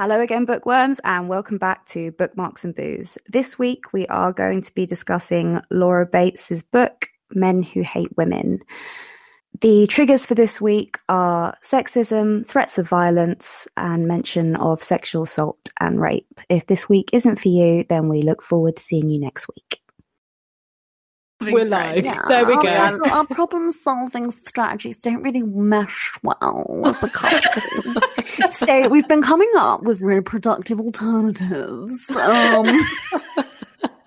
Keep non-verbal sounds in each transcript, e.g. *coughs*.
Hello again, bookworms, and welcome back to Bookmarks and Booze. This week we are going to be discussing Laura Bates's book, Men Who Hate Women. The triggers for this week are sexism, threats of violence, and mention of sexual assault and rape. If this week isn't for you, then we look forward to seeing you next week. We're live. Yeah. There we go. Our, our problem solving strategies don't really mesh well with the culture. *laughs* so we've been coming up with really productive alternatives. Um,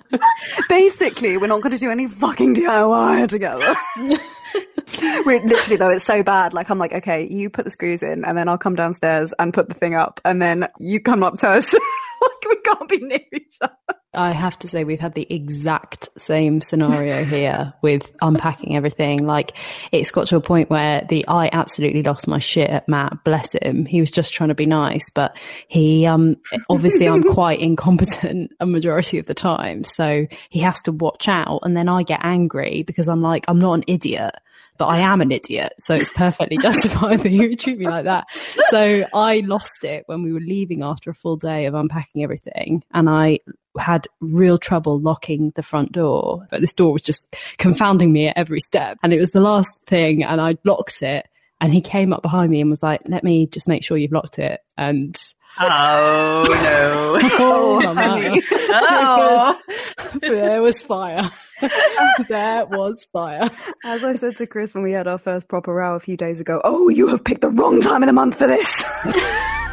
*laughs* basically, we're not going to do any fucking DIY together. *laughs* *laughs* we literally though it's so bad. Like I'm like, okay, you put the screws in, and then I'll come downstairs and put the thing up, and then you come up to us. like we can't be near each other. I have to say, we've had the exact same scenario here with unpacking everything. Like, it's got to a point where the I absolutely lost my shit at Matt. Bless him. He was just trying to be nice, but he, um, obviously, I'm *laughs* quite incompetent a majority of the time. So he has to watch out. And then I get angry because I'm like, I'm not an idiot but I am an idiot. So it's perfectly *laughs* justified that you would treat me like that. So I lost it when we were leaving after a full day of unpacking everything. And I had real trouble locking the front door, but this door was just confounding me at every step. And it was the last thing, and I locked it. And he came up behind me and was like, "Let me just make sure you've locked it." And oh no! *laughs* oh, *laughs* honey. oh. there was fire. *laughs* there was fire. As I said to Chris when we had our first proper row a few days ago, "Oh, you have picked the wrong time of the month for this." *laughs*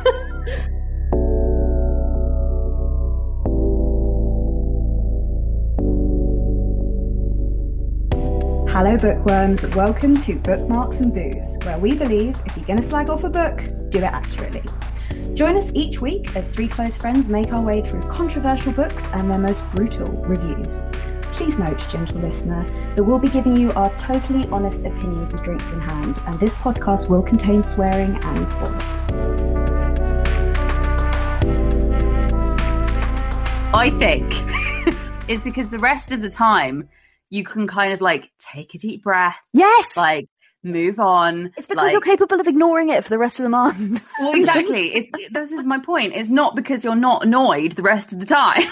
Hello, bookworms. Welcome to Bookmarks and Booze, where we believe if you're going to slag off a book, do it accurately. Join us each week as three close friends make our way through controversial books and their most brutal reviews. Please note, gentle listener, that we'll be giving you our totally honest opinions with drinks in hand, and this podcast will contain swearing and spoilers. I think *laughs* it's because the rest of the time you can kind of like take a deep breath. Yes. Like move on. It's because like, you're capable of ignoring it for the rest of the month. *laughs* well, exactly. It's, this is my point. It's not because you're not annoyed the rest of the time.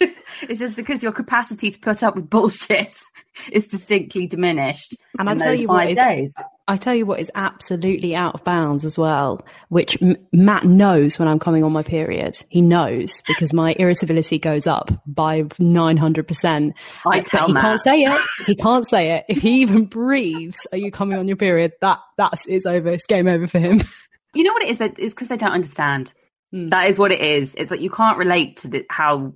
*laughs* it's just because your capacity to put up with bullshit *laughs* is distinctly diminished. And I tell you what, days. I tell you what is absolutely out of bounds as well, which M- Matt knows when I'm coming on my period. He knows because my irritability goes up by 900%. I tell but he Matt. can't say it. He can't say it. If he even breathes, are you coming on your period? That, that's, it's over. It's game over for him. *laughs* You know what it is? It's because they don't understand. Mm. That is what it is. It's like you can't relate to the, how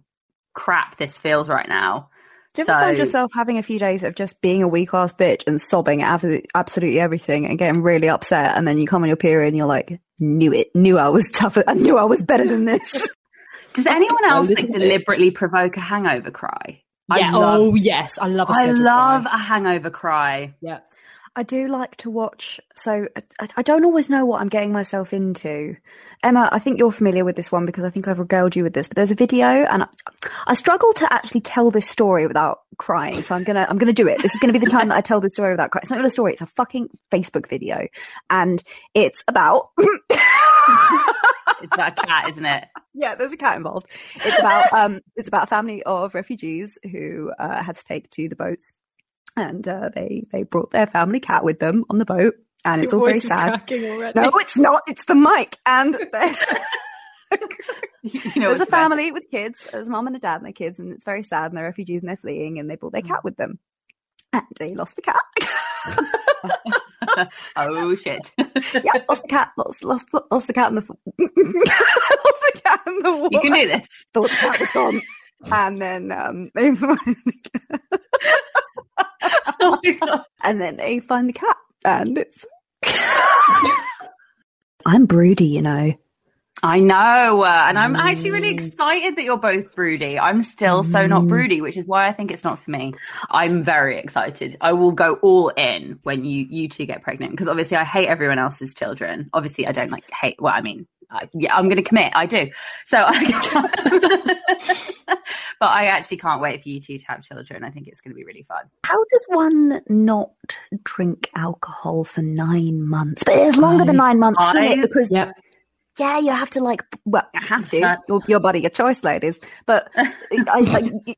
crap this feels right now. Do you ever so, find yourself having a few days of just being a weak ass bitch and sobbing at absolutely everything and getting really upset, and then you come on your period and you're like, knew it, knew I was tougher, I knew I was better than this. *laughs* Does anyone else like deliberately provoke a hangover cry? Yeah. Love, oh yes, I love. I love cry. a hangover cry. Yeah. I do like to watch. So I, I, don't always know what I'm getting myself into. Emma, I think you're familiar with this one because I think I've regaled you with this. But there's a video, and I, I struggle to actually tell this story without crying. So I'm gonna I'm gonna do it. This is gonna be the time that I tell this story without crying. It's not even a story. It's a fucking Facebook video, and it's about. *coughs* it's about a cat, isn't it? Yeah, there's a cat involved. It's about um, it's about a family of refugees who uh, had to take to the boats and uh, they they brought their family cat with them on the boat, and it's Your all very sad. No, it's not. It's the mic, and *laughs* there's. *laughs* *laughs* you know, there's a family with kids. There's a mom and a dad and their kids, and it's very sad. And they're refugees and they're fleeing, and they brought their cat with them, and they lost the cat. oh shit! yeah, lost the cat. Lost lost lost the cat in the lost the cat in the water. You can do this. Thought the cat was gone, and then um, they oh and then they find the cat, and it's. *laughs* I'm broody, you know. I know, uh, and I'm mm. actually really mm. excited that you're both broody. I'm still mm. so not mm. broody, which is why I think it's not for me. I'm very excited. I will go all in when you you two get pregnant because obviously I hate everyone else's children. Obviously, I don't like hate. Well, I mean, I, yeah, I'm going to commit. I do. So, I, *laughs* but I actually can't wait for you two to have children. I think it's going to be really fun. How does one not drink alcohol for nine months? But it's longer I, than nine months, I, isn't it? Because yeah. yeah, you have to like, well, You have to. Your, your body, your choice, ladies. But *laughs* I, I,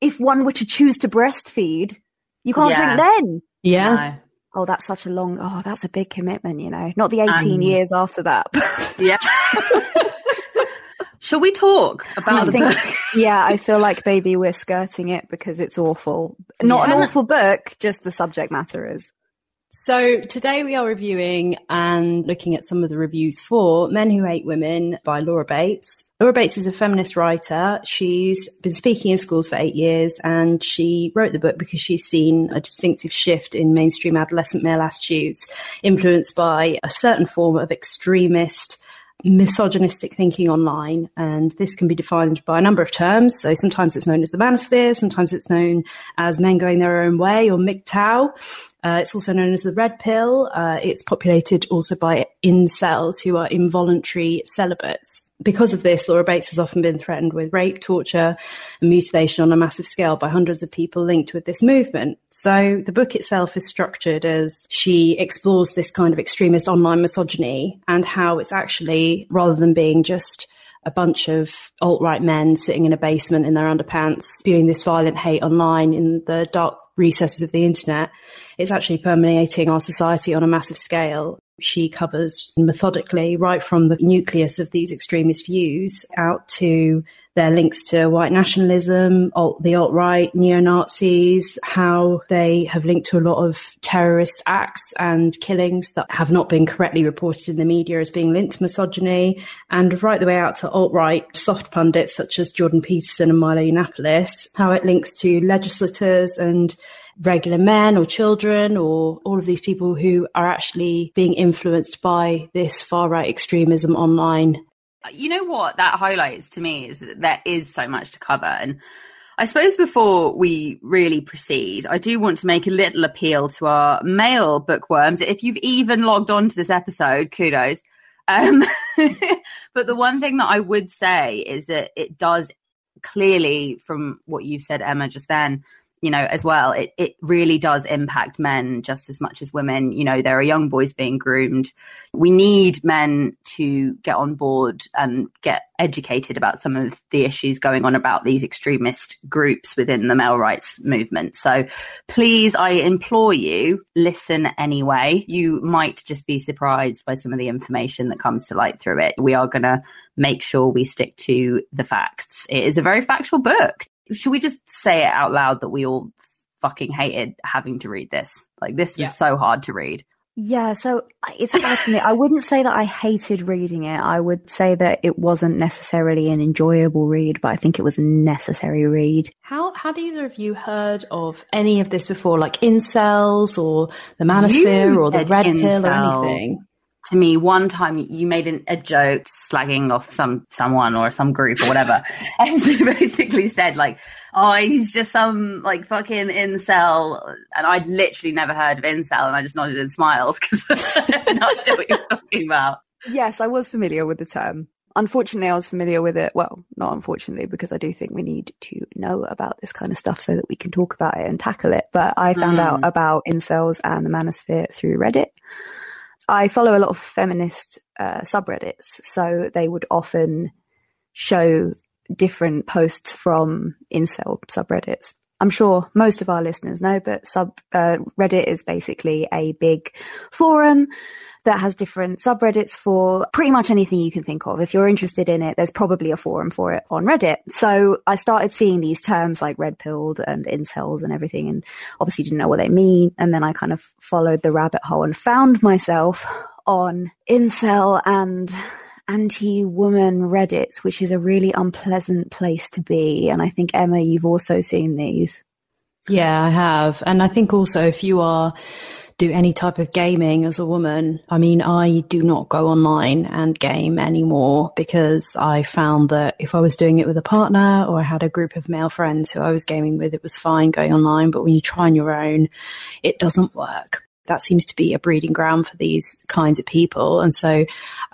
if one were to choose to breastfeed, you can't Yeah. drink then. Yeah. No. Oh, that's such a long. Oh, that's a big commitment. You know, not the eighteen Um, years after that. *laughs* Yeah. Shall we talk about I the think- yeah, I feel like maybe we're skirting it because it's awful. Not Yeah. an awful book, just the subject matter is. So today we are reviewing and looking at some of the reviews for Men Who Hate Women by Laura Bates. Laura Bates is a feminist writer. She's been speaking in schools for eight years and she wrote the book because she's seen a distinctive shift in mainstream adolescent male attitudes influenced by a certain form of extremist misogynistic thinking online, and this can be defined by a number of terms. So sometimes it's known as the manosphere, sometimes it's known as men going their own way or MGTOW. Uh, it's also known as the red pill. Uh, it's populated also by incels who are involuntary celibates. Because of this, Laura Bates has often been threatened with rape, torture, and mutilation on a massive scale by hundreds of people linked with this movement. So the book itself is structured as she explores this kind of extremist online misogyny and how it's actually, rather than being just a bunch of alt right men sitting in a basement in their underpants, spewing this violent hate online in the dark recesses of the internet, it's actually permeating our society on a massive scale. She covers methodically right from the nucleus of these extremist views out to their links to white nationalism, alt, the alt right, neo Nazis, how they have linked to a lot of terrorist acts and killings that have not been correctly reported in the media as being linked to misogyny, and right the way out to alt right soft pundits such as Jordan Peterson and Milo Yiannopoulos, how it links to legislators and regular men or children or all of these people who are actually being influenced by this far right extremism online you know what that highlights to me is that there is so much to cover and I suppose before we really proceed, I do want to make a little appeal to our male bookworms. If you've even logged on to this episode, kudos. Um, *laughs* but the one thing that I would say is that it does clearly, from what you said, Emma, just then, you know, as well, it, it really does impact men just as much as women. You know, there are young boys being groomed. We need men to get on board and get educated about some of the issues going on about these extremist groups within the male rights movement. So please, I implore you, listen anyway. You might just be surprised by some of the information that comes to light through it. We are going to make sure we stick to the facts. It is a very factual book should we just say it out loud that we all fucking hated having to read this? Like this was Yeah. so hard to read. Yeah, so it's hard for me. I wouldn't say that I hated reading it. I would say that it wasn't necessarily an enjoyable read, but I think it was a necessary read. How had either of you heard of any of this before, like incels or the manosphere You or the said red pill or anything? To me, one time you made an, a joke slagging off some someone or some group or whatever, *laughs* *laughs* and you basically said like, "Oh, he's just some like fucking incel," and I'd literally never heard of incel, and I just nodded and smiled *laughs* because I no idea what you're talking about. Yes, I was familiar with the term. Unfortunately, I was familiar with it. Well, not unfortunately, because I do think we need to know about this kind of stuff so that we can talk about it and tackle it. But I found Mm. out about incels and the manosphere through Reddit. I follow a lot of feminist uh, subreddits, so they would often show different posts from incel subreddits. I'm sure most of our listeners know, but sub uh, Reddit is basically a big forum that has different subreddits for pretty much anything you can think of. If you're interested in it, there's probably a forum for it on Reddit. So I started seeing these terms like red pilled and incels and everything, and obviously didn't know what they mean. And then I kind of followed the rabbit hole and found myself on incel and anti-woman Reddits, which is a really unpleasant place to be. And I think Emma, you've also seen these. Yeah, I have. And I think also if you are do any type of gaming as a woman, I mean, I do not go online and game anymore because I found that if I was doing it with a partner or I had a group of male friends who I was gaming with, it was fine going online. But when you try on your own, it doesn't work. That seems to be a breeding ground for these kinds of people. And so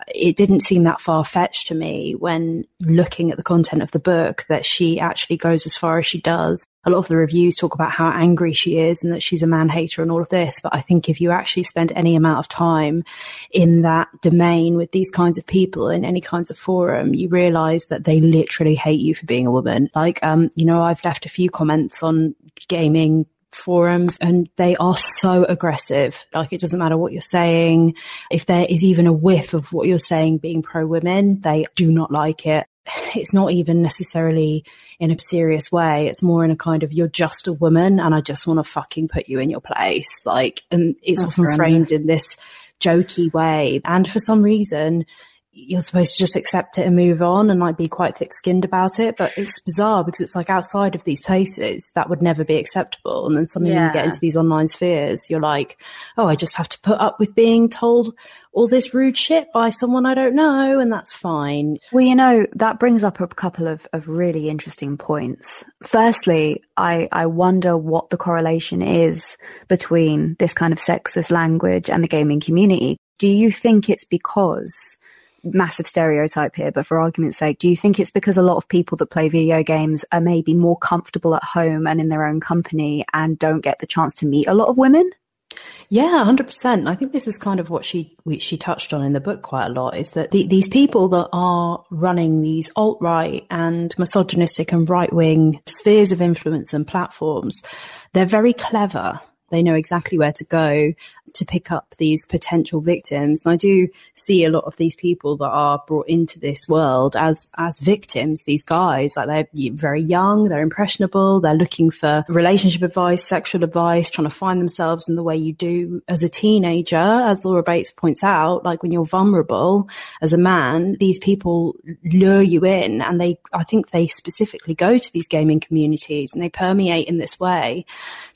it didn't seem that far fetched to me when looking at the content of the book that she actually goes as far as she does. A lot of the reviews talk about how angry she is and that she's a man hater and all of this. But I think if you actually spend any amount of time in that domain with these kinds of people in any kinds of forum, you realize that they literally hate you for being a woman. Like, um, you know, I've left a few comments on gaming forums and they are so aggressive. Like it doesn't matter what you're saying. If there is even a whiff of what you're saying being pro women, they do not like it. *sighs* It's not even necessarily in a serious way. It's more in a kind of, you're just a woman and I just want to fucking put you in your place. Like, and it's That's often framed in this jokey way. And for some reason, you're supposed to just accept it and move on and like be quite thick skinned about it. But it's bizarre because it's like outside of these places that would never be acceptable. And then suddenly yeah. you get into these online spheres, you're like, oh, I just have to put up with being told all this rude shit by someone I don't know. And that's fine. Well, you know, that brings up a couple of, of really interesting points. Firstly, I, I wonder what the correlation is between this kind of sexist language and the gaming community. Do you think it's because massive stereotype here, but for argument's sake, do you think it's because a lot of people that play video games are maybe more comfortable at home and in their own company and don't get the chance to meet a lot of women? Yeah, hundred percent. I think this is kind of what she she touched on in the book quite a lot. Is that the, these people that are running these alt right and misogynistic and right wing spheres of influence and platforms, they're very clever they know exactly where to go to pick up these potential victims. And I do see a lot of these people that are brought into this world as as victims. These guys, like they're very young, they're impressionable, they're looking for relationship advice, sexual advice, trying to find themselves in the way you do as a teenager. As Laura Bates points out, like when you're vulnerable as a man, these people lure you in, and they, I think they specifically go to these gaming communities and they permeate in this way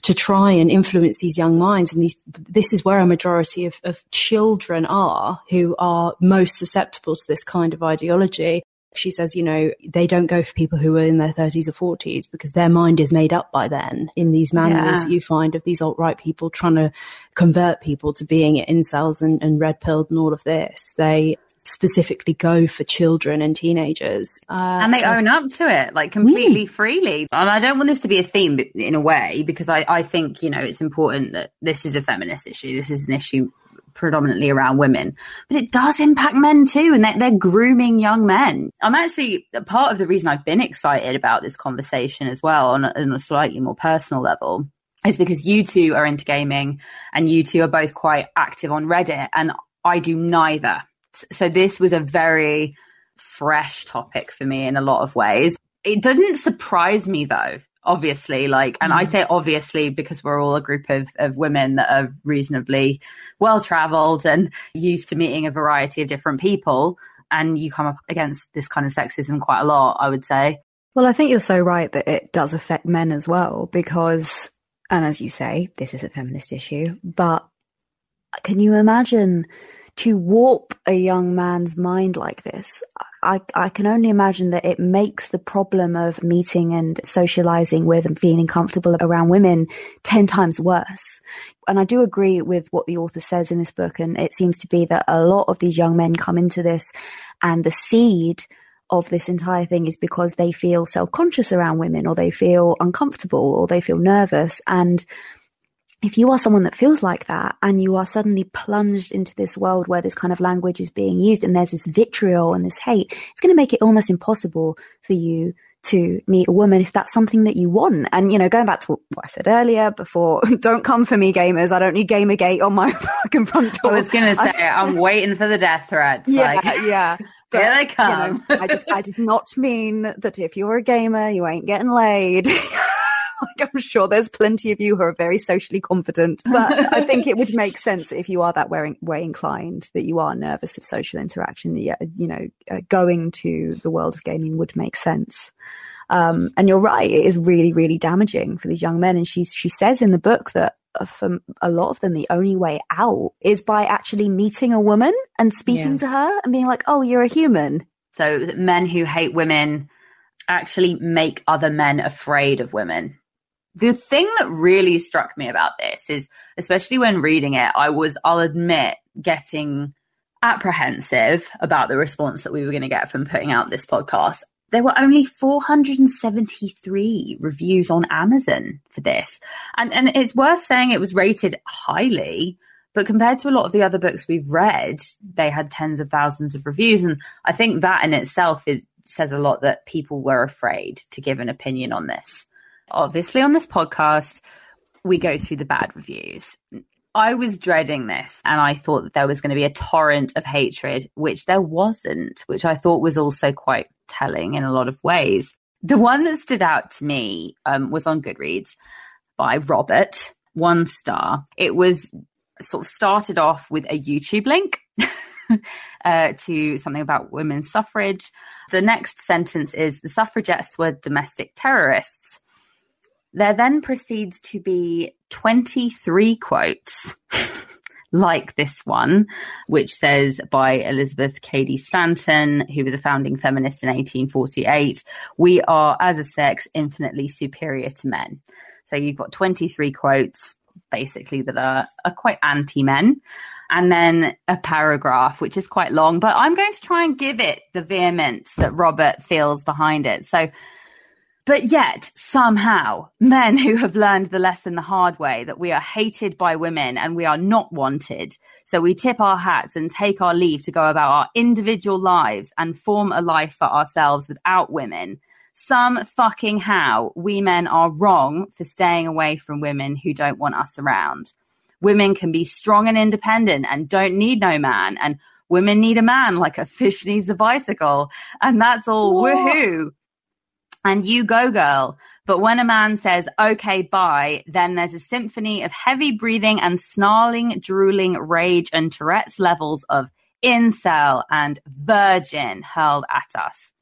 to try and influence these young minds. And these, this is where a majority of, of children are who are most susceptible to this kind of ideology. She says, you know, they don't go for people who are in their 30s or 40s because their mind is made up by then in these manuals yeah. you find of these alt right people trying to convert people to being incels and, and red pilled and all of this. They specifically go for children and teenagers. Uh, and they so- own up to it like completely mm. freely. And I don't want this to be a theme in a way because I, I think, you know, it's important that this is a feminist issue. This is an issue predominantly around women, but it does impact men too, and they're, they're, grooming young men. I'm actually part of the reason I've been excited about this conversation as well on a, on a slightly more personal level is because you two are into gaming and you two are both quite active on Reddit, and I do neither. So this was a very fresh topic for me in a lot of ways. It didn't surprise me though, obviously, like, and mm. I say obviously because we're all a group of, of women that are reasonably well traveled and used to meeting a variety of different people. And you come up against this kind of sexism quite a lot, I would say. Well, I think you're so right that it does affect men as well because, and as you say, this is a feminist issue, but can you imagine to warp a young man's mind like this, I, I can only imagine that it makes the problem of meeting and socializing with and feeling comfortable around women 10 times worse. And I do agree with what the author says in this book. And it seems to be that a lot of these young men come into this and the seed of this entire thing is because they feel self-conscious around women or they feel uncomfortable or they feel nervous. And if you are someone that feels like that and you are suddenly plunged into this world where this kind of language is being used and there's this vitriol and this hate, it's going to make it almost impossible for you to meet a woman if that's something that you want. And, you know, going back to what I said earlier before, *laughs* don't come for me, gamers. I don't need Gamergate on my *laughs* fucking front door. I was going to say, I'm waiting for the death threats. Yeah, like, yeah. But, *laughs* Here they come. You know, I, did, I did not mean that if you're a gamer, you ain't getting laid. *laughs* like I'm sure there's plenty of you who are very socially confident, but I think it would make sense if you are that way, way inclined that you are nervous of social interaction. Yeah, you know, uh, going to the world of gaming would make sense. Um, and you're right, it is really, really damaging for these young men. And she she says in the book that uh, for a lot of them, the only way out is by actually meeting a woman and speaking yeah. to her and being like, "Oh, you're a human." So men who hate women actually make other men afraid of women The thing that really struck me about this is, especially when reading it, I was, I'll admit, getting apprehensive about the response that we were going to get from putting out this podcast. There were only 473 reviews on Amazon for this. And, and it's worth saying it was rated highly, but compared to a lot of the other books we've read, they had tens of thousands of reviews. And I think that in itself is, says a lot that people were afraid to give an opinion on this. Obviously, on this podcast, we go through the bad reviews. I was dreading this and I thought that there was going to be a torrent of hatred, which there wasn't, which I thought was also quite telling in a lot of ways. The one that stood out to me um, was on Goodreads by Robert, one star. It was sort of started off with a YouTube link *laughs* uh, to something about women's suffrage. The next sentence is the suffragettes were domestic terrorists. There then proceeds to be 23 quotes. *laughs* like this one, which says by Elizabeth Cady Stanton, who was a founding feminist in 1848, we are as a sex infinitely superior to men. So you've got 23 quotes basically that are, are quite anti men. And then a paragraph, which is quite long, but I'm going to try and give it the vehemence that Robert feels behind it. So, but yet, somehow, men who have learned the lesson the hard way that we are hated by women and we are not wanted. So we tip our hats and take our leave to go about our individual lives and form a life for ourselves without women some fucking how we men are wrong for staying away from women who don't want us around. Women can be strong and independent and don't need no man. And women need a man like a fish needs a bicycle. And that's all. What? Woohoo. And you go, girl. But when a man says, okay, bye, then there's a symphony of heavy breathing and snarling, drooling, rage and Tourette's levels of incel and virgin hurled at us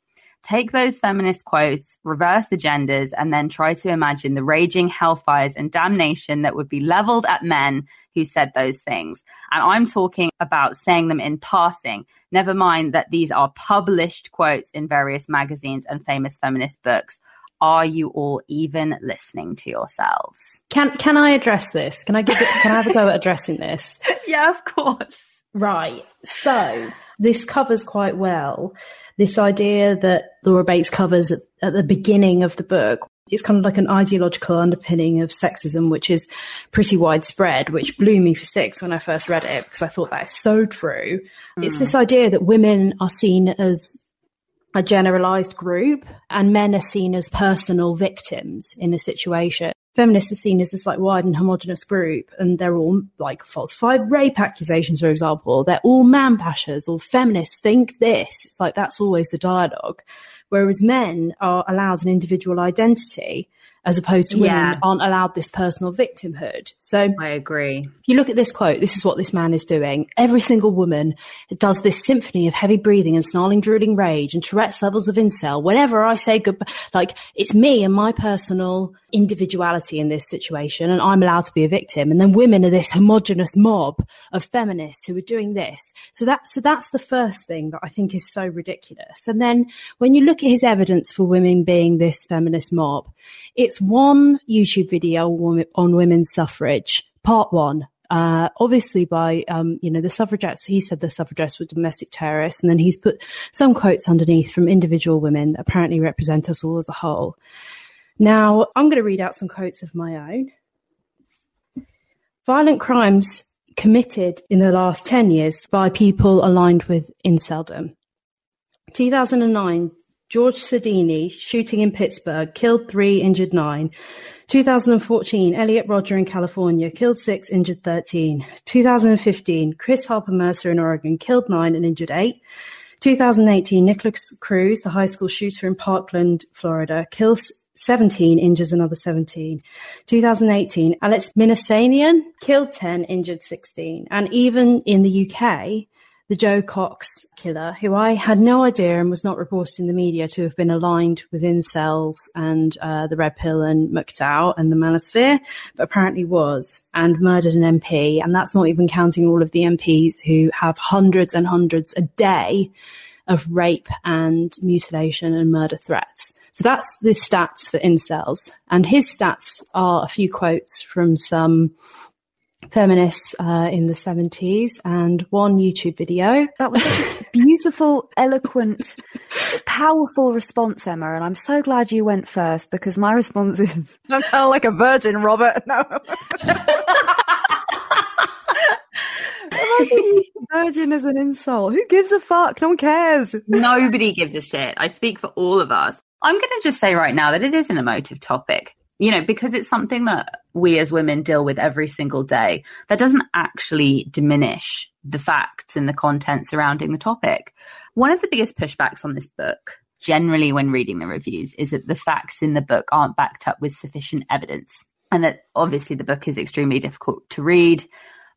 take those feminist quotes, reverse the genders, and then try to imagine the raging hellfires and damnation that would be leveled at men who said those things. And I'm talking about saying them in passing. Never mind that these are published quotes in various magazines and famous feminist books. Are you all even listening to yourselves? Can can I address this? Can I give it, can I have a go at addressing this? *laughs* yeah, of course. Right. So this covers quite well this idea that Laura Bates covers at, at the beginning of the book. It's kind of like an ideological underpinning of sexism, which is pretty widespread, which blew me for six when I first read it because I thought that is so true. Mm. It's this idea that women are seen as a generalized group and men are seen as personal victims in a situation feminists are seen as this like wide and homogenous group and they're all like falsified rape accusations, for example. They're all man bashers or feminists think this. It's like that's always the dialogue. Whereas men are allowed an individual identity as opposed to women yeah. aren't allowed this personal victimhood. So I agree. If you look at this quote, this is what this man is doing. Every single woman does this symphony of heavy breathing and snarling, drooling rage and Tourette's levels of incel. Whenever I say goodbye, like it's me and my personal individuality in this situation and I'm allowed to be a victim. And then women are this homogenous mob of feminists who are doing this. So that, so that's the first thing that I think is so ridiculous. And then when you look at his evidence for women being this feminist mob, it's one YouTube video on women's suffrage, part one. Uh, obviously by, um, you know, the suffragettes, he said the suffragettes were domestic terrorists. And then he's put some quotes underneath from individual women that apparently represent us all as a whole. Now, I'm going to read out some quotes of my own. Violent crimes committed in the last 10 years by people aligned with inceldom. 2009, George Sodini, shooting in Pittsburgh, killed three, injured nine. 2014, Elliot Rodger in California, killed six, injured 13. 2015, Chris Harper Mercer in Oregon, killed nine and injured eight. 2018, Nikolas Cruz, the high school shooter in Parkland, Florida, kills 17, injures another 17. 2018, Alex Minassian killed 10, injured 16. And even in the UK, the Jo Cox killer, who I had no idea and was not reported in the media to have been aligned with incels and uh, the Red Pill and MGTOW and the Manosphere, but apparently was, and murdered an MP. And that's not even counting all of the MPs who have hundreds and hundreds a day of rape and mutilation and murder threats. So that's the stats for incels. And his stats are a few quotes from some feminists uh, in the 70s and one YouTube video. That was a *laughs* beautiful, eloquent, powerful response, Emma. And I'm so glad you went first because my response is *laughs* I'm kind of like a virgin, Robert. *laughs* No. virgin is an insult. Who gives a fuck? No one cares. Nobody gives a shit. I speak for all of us. I'm going to just say right now that it is an emotive topic you know, because it's something that we as women deal with every single day, that doesn't actually diminish the facts and the content surrounding the topic. One of the biggest pushbacks on this book, generally when reading the reviews, is that the facts in the book aren't backed up with sufficient evidence. And that obviously the book is extremely difficult to read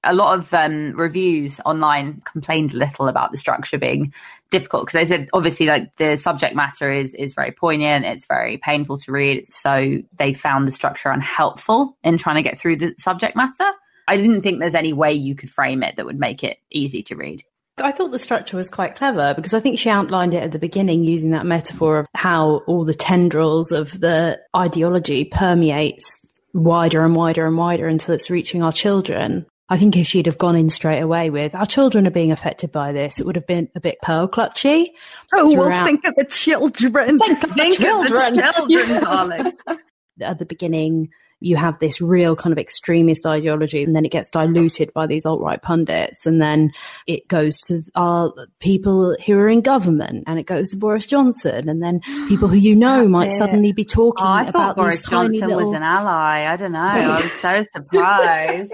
a lot of um, reviews online complained a little about the structure being difficult because they said obviously like the subject matter is is very poignant it's very painful to read so they found the structure unhelpful in trying to get through the subject matter i didn't think there's any way you could frame it that would make it easy to read I thought the structure was quite clever because I think she outlined it at the beginning using that metaphor of how all the tendrils of the ideology permeates wider and wider and wider until it's reaching our children. I think if she'd have gone in straight away with our children are being affected by this, it would have been a bit pearl clutchy. Oh, throughout. well, think of the children. Think of the children, children *laughs* darling. At the beginning, you have this real kind of extremist ideology and then it gets diluted by these alt-right pundits and then it goes to our people who are in government and it goes to Boris Johnson and then people who you know might suddenly be talking oh, I about Boris Johnson little... was an ally. I don't know. I was so *laughs* surprised.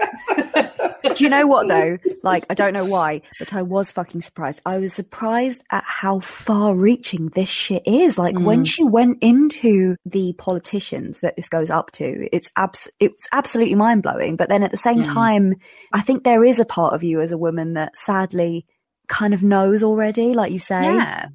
Do you know what though? Like, I don't know why, but I was fucking surprised. I was surprised at how far reaching this shit is. Like, mm. when she went into the politicians that this goes up to, it's abs- it's absolutely mind blowing. But then at the same mm. time, I think there is a part of you as a woman that sadly kind of knows already, like you say. Yeah.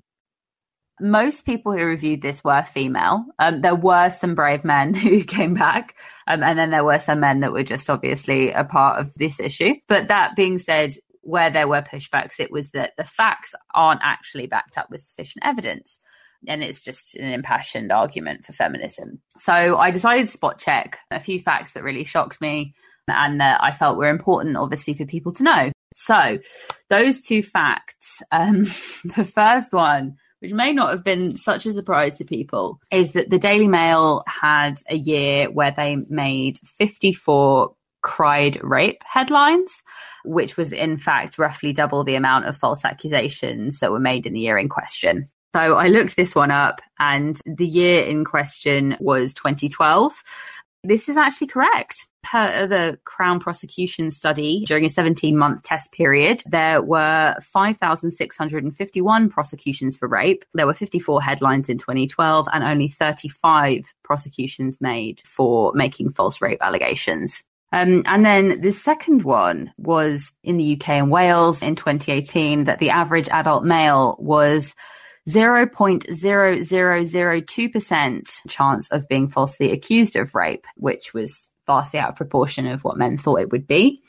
Most people who reviewed this were female. Um, there were some brave men *laughs* who came back, um, and then there were some men that were just obviously a part of this issue. But that being said, where there were pushbacks, it was that the facts aren't actually backed up with sufficient evidence and it's just an impassioned argument for feminism. So I decided to spot check a few facts that really shocked me and that I felt were important, obviously, for people to know. So those two facts, um, *laughs* the first one, which may not have been such a surprise to people, is that the Daily Mail had a year where they made 54 cried rape headlines, which was in fact roughly double the amount of false accusations that were made in the year in question. So I looked this one up and the year in question was 2012. This is actually correct. Per the Crown prosecution study, during a 17 month test period, there were 5,651 prosecutions for rape. There were 54 headlines in 2012 and only 35 prosecutions made for making false rape allegations. Um, and then the second one was in the UK and Wales in 2018 that the average adult male was 0.0002% chance of being falsely accused of rape, which was vastly out of proportion of what men thought it would be.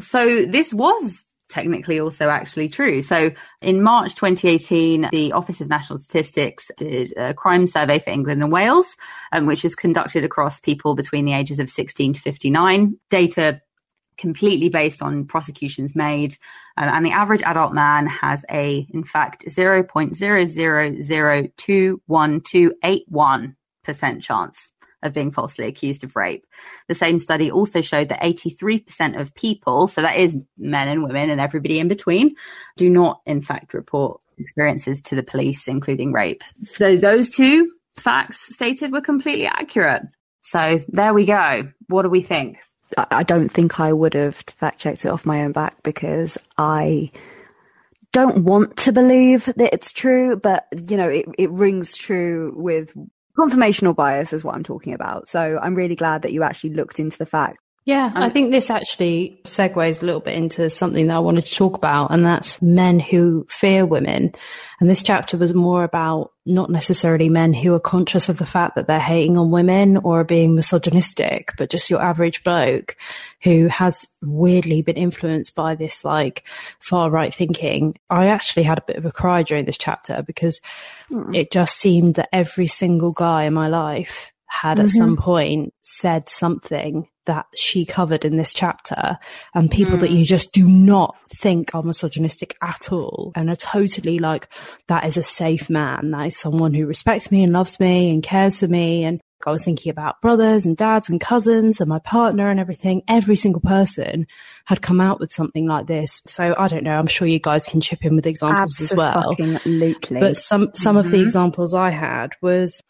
So this was technically also actually true. So in March 2018, the Office of National Statistics did a crime survey for England and Wales, um, which was conducted across people between the ages of 16 to 59. Data completely based on prosecutions made. Um, and the average adult man has a, in fact, 0.000212881% chance of being falsely accused of rape. The same study also showed that 83% of people, so that is men and women and everybody in between, do not in fact report experiences to the police, including rape. So those two facts stated were completely accurate. So there we go. What do we think? I don't think I would have fact checked it off my own back because I don't want to believe that it's true, but you know, it, it rings true with confirmational bias is what I'm talking about. So I'm really glad that you actually looked into the fact. Yeah, I think this actually segues a little bit into something that I wanted to talk about, and that's men who fear women. And this chapter was more about not necessarily men who are conscious of the fact that they're hating on women or being misogynistic, but just your average bloke who has weirdly been influenced by this like far right thinking. I actually had a bit of a cry during this chapter because mm. it just seemed that every single guy in my life had at mm-hmm. some point said something that she covered in this chapter and people mm. that you just do not think are misogynistic at all and are totally like, that is a safe man. That is someone who respects me and loves me and cares for me. And I was thinking about brothers and dads and cousins and my partner and everything. Every single person had come out with something like this. So I don't know. I'm sure you guys can chip in with examples Absolutely. as well. But some, some mm-hmm. of the mm-hmm. examples I had was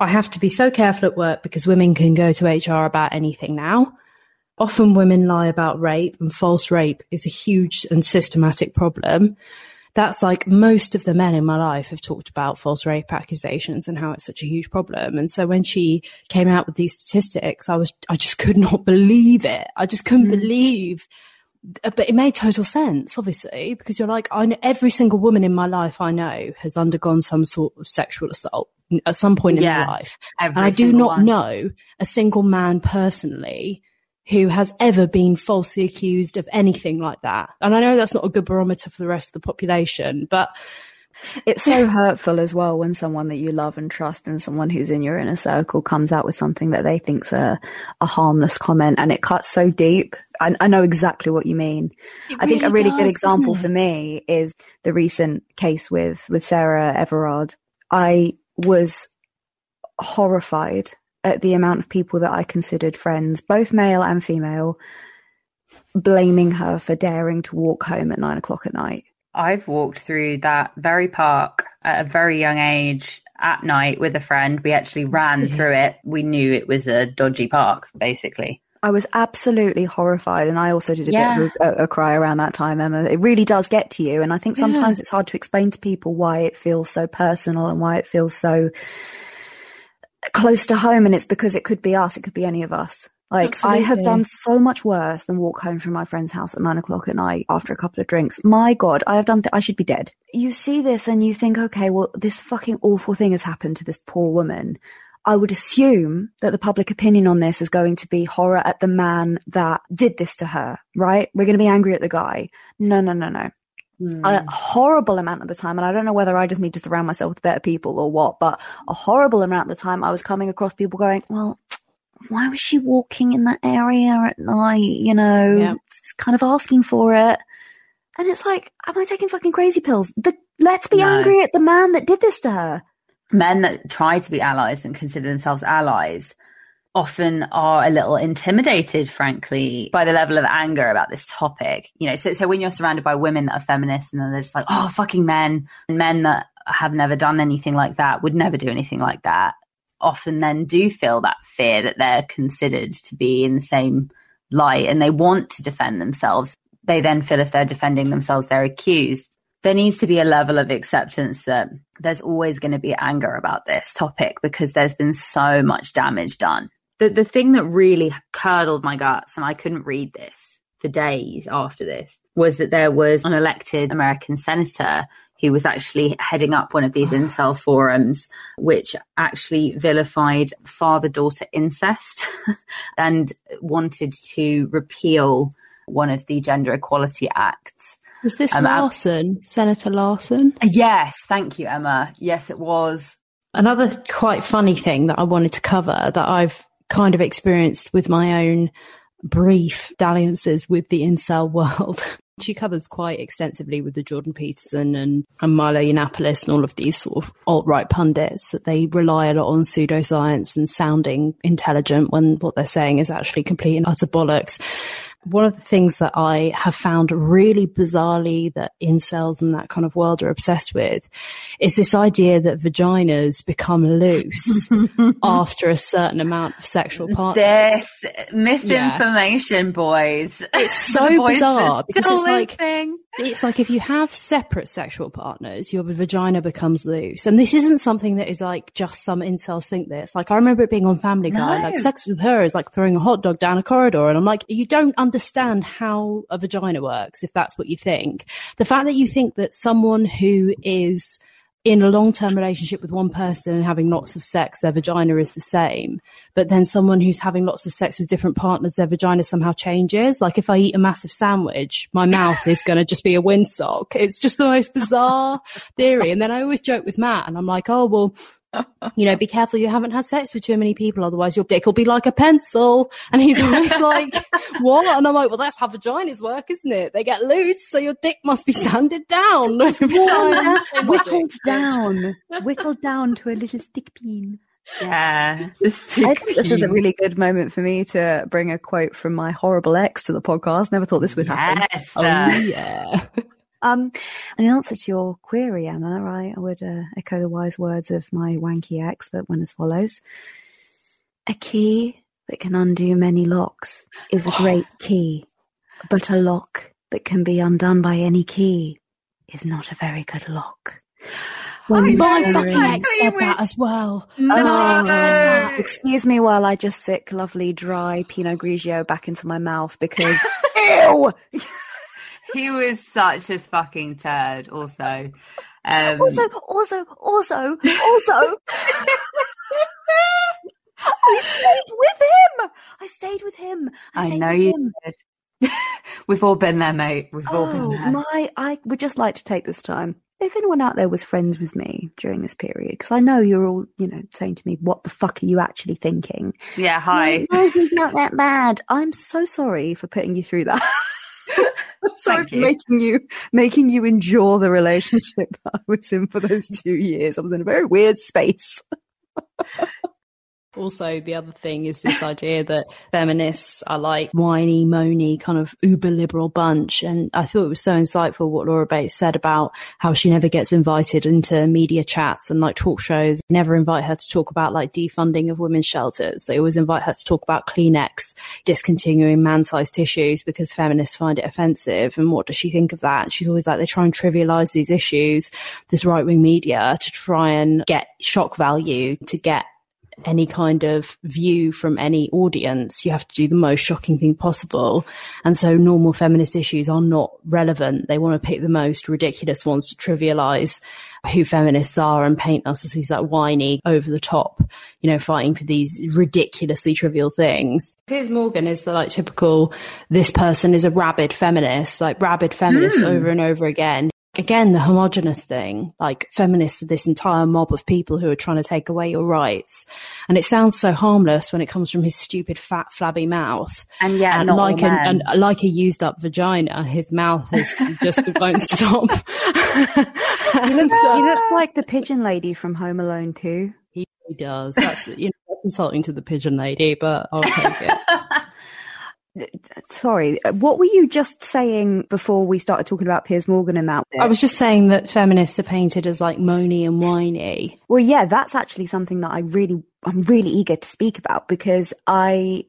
I have to be so careful at work because women can go to HR about anything now. Often women lie about rape and false rape is a huge and systematic problem. That's like most of the men in my life have talked about false rape accusations and how it's such a huge problem. And so when she came out with these statistics, I was, I just could not *laughs* believe it. I just couldn't mm. believe but it made total sense, obviously, because you're like, I know every single woman in my life I know has undergone some sort of sexual assault at some point in their life. And I do not one. know a single man personally who has ever been falsely accused of anything like that. And I know that's not a good barometer for the rest of the population, but it's so hurtful as well when someone that you love and trust and someone who's in your inner circle comes out with something that they think's a, a harmless comment and it cuts so deep. I, I know exactly what you mean. I think a really does, good example for me is the recent case with, with Sarah Everard. I was horrified at the amount of people that I considered friends, both male and female, blaming her for daring to walk home at nine o'clock at night. I've walked through that very park at a very young age at night with a friend. We actually ran *laughs* through it. We knew it was a dodgy park, basically. I was absolutely horrified, and I also did a yeah. bit of a, a, cry around that time, Emma. It really does get to you, and I think sometimes yeah. it's hard to explain to people why it feels so personal and why it feels so close to home. And it's because it could be us, it could be any of us. Like Absolutely. I have done so much worse than walk home from my friend's house at nine o'clock at night after a couple of drinks. My God, I have done. Th- I should be dead. You see this and you think, okay, well, this fucking awful thing has happened to this poor woman. I would assume that the public opinion on this is going to be horror at the man that did this to her, right? We're going to be angry at the guy. No, no, no, no. Mm. A horrible amount of the time, and I don't know whether I just need to surround myself with better people or what, but a horrible amount of the time I was coming across people going, well, why was she walking in that area at night? You know, yeah. kind of asking for it. And it's like, am I taking fucking crazy pills? The, let's be no. angry at the man that did this to her men that try to be allies and consider themselves allies often are a little intimidated, frankly, by the level of anger about this topic. You know, so, so when you're surrounded by women that are feminists and then they're just like, oh, fucking men, and men that have never done anything like that, would never do anything like that, often then do feel that fear that they're considered to be in the same light and they want to defend themselves. They then feel if they're defending themselves, they're accused there needs to be a level of acceptance that there's always going to be anger about this topic because there's been so much damage done. The, the thing that really curdled my guts, and I couldn't read this for days after this, was that there was an elected American senator who was actually heading up one of these incel forums, which actually vilified father daughter incest *laughs* and wanted to repeal one of the Gender Equality Acts was this um, Larson, Senator Larson? Yes, thank you, Emma. Yes, it was. Another quite funny thing that I wanted to cover that I've kind of experienced with my own brief dalliances with the incel world. *laughs* she covers quite extensively with the Jordan Peterson and, and Milo Yiannopoulos and all of these sort of alt-right pundits that they rely a lot on pseudoscience and sounding intelligent when what they're saying is actually complete and utter bollocks one of the things that I have found really bizarrely that incels and that kind of world are obsessed with is this idea that vaginas become loose *laughs* after a certain amount of sexual partners. This misinformation, yeah. boys. It's so *laughs* boys bizarre because it's like it's like if you have separate sexual partners, your vagina becomes loose. And this isn't something that is like just some incels think this. Like I remember it being on Family Guy, No. like sex with her is like throwing a hot dog down a corridor. And I'm like, you don't understand how a vagina works if that's what you think. The fact that you think that someone who is in a long-term relationship with one person and having lots of sex, their vagina is the same. But then someone who's having lots of sex with different partners, their vagina somehow changes. Like if I eat a massive sandwich, my mouth is going to just be a windsock. It's just the most bizarre theory. And then I always joke with Matt and I'm like, oh, well, you know, be careful you haven't had sex with too many people, otherwise your dick will be like a pencil. And he's always *laughs* like, what? And I'm like, well, that's how vaginas work, isn't it? They get loose, so your dick must be sanded down. whittled *laughs* down, whittled down to a little stick pin. Yeah. *laughs* I think this is a really good moment for me to bring a quote from my horrible ex to the podcast. Never thought this would happen. Yes. Oh, uh, yeah. Um, in answer to your query, Emma, I, I would uh, echo the wise words of my wanky ex that went as follows: A key that can undo many locks is a great *sighs* key, but a lock that can be undone by any key is not a very good lock. When My fucking ex said that as well. Oh, excuse me while I just sick lovely dry Pinot Grigio back into my mouth because *laughs* ew. *laughs* He was such a fucking turd, also. Um, Also, also, also, also. I stayed with him. I stayed with him. I, I know you him. did. *laughs* We've all been there, mate. We've all Oh been there. my! I would just like to take this time. If anyone out there was friends with me during this period, because I know you're all, you know, saying to me, "What the fuck are you actually thinking?" Yeah, hi. No, he's not that bad. I'm so sorry for putting you through that. *laughs* *laughs* sorry for making you making you endure the relationship *laughs* that I was in for those two years. I was in a very weird space. *laughs* Also, the other thing is this idea that feminists are like whiny, moany, kind of uber liberal bunch. And I thought it was so insightful what Laura Bates said about how she never gets invited into media chats and like talk shows. Never invite her to talk about like defunding of women's shelters. They always invite her to talk about Kleenex discontinuing man-sized tissues because feminists find it offensive. And what does she think of that? She's always like, they try and trivialize these issues, this right-wing media to try and get shock value, to get any kind of view from any audience, you have to do the most shocking thing possible. And so normal feminist issues are not relevant. They want to pick the most ridiculous ones to trivialize who feminists are and paint us as these like whiny, over the top, you know, fighting for these ridiculously trivial things. Piers Morgan is the like typical, this person is a rabid feminist, like rabid feminist hmm. over and over again again the homogenous thing like feminists are this entire mob of people who are trying to take away your rights. And it sounds so harmless when it comes from his stupid fat flabby mouth. And yeah, and like an, and like a used up vagina his mouth is *laughs* just won't stop. *laughs* He looks, he looks like the pigeon lady from Home Alone too. he does. That's you know that's insulting to the pigeon lady but i'll take it *laughs* Sorry, uh, what were you just saying before we started talking about Piers Morgan and that? i was just saying that feminists are painted as like moany and whiny Well, yeah, that's actually something that I really, I'm really eager to speak about because I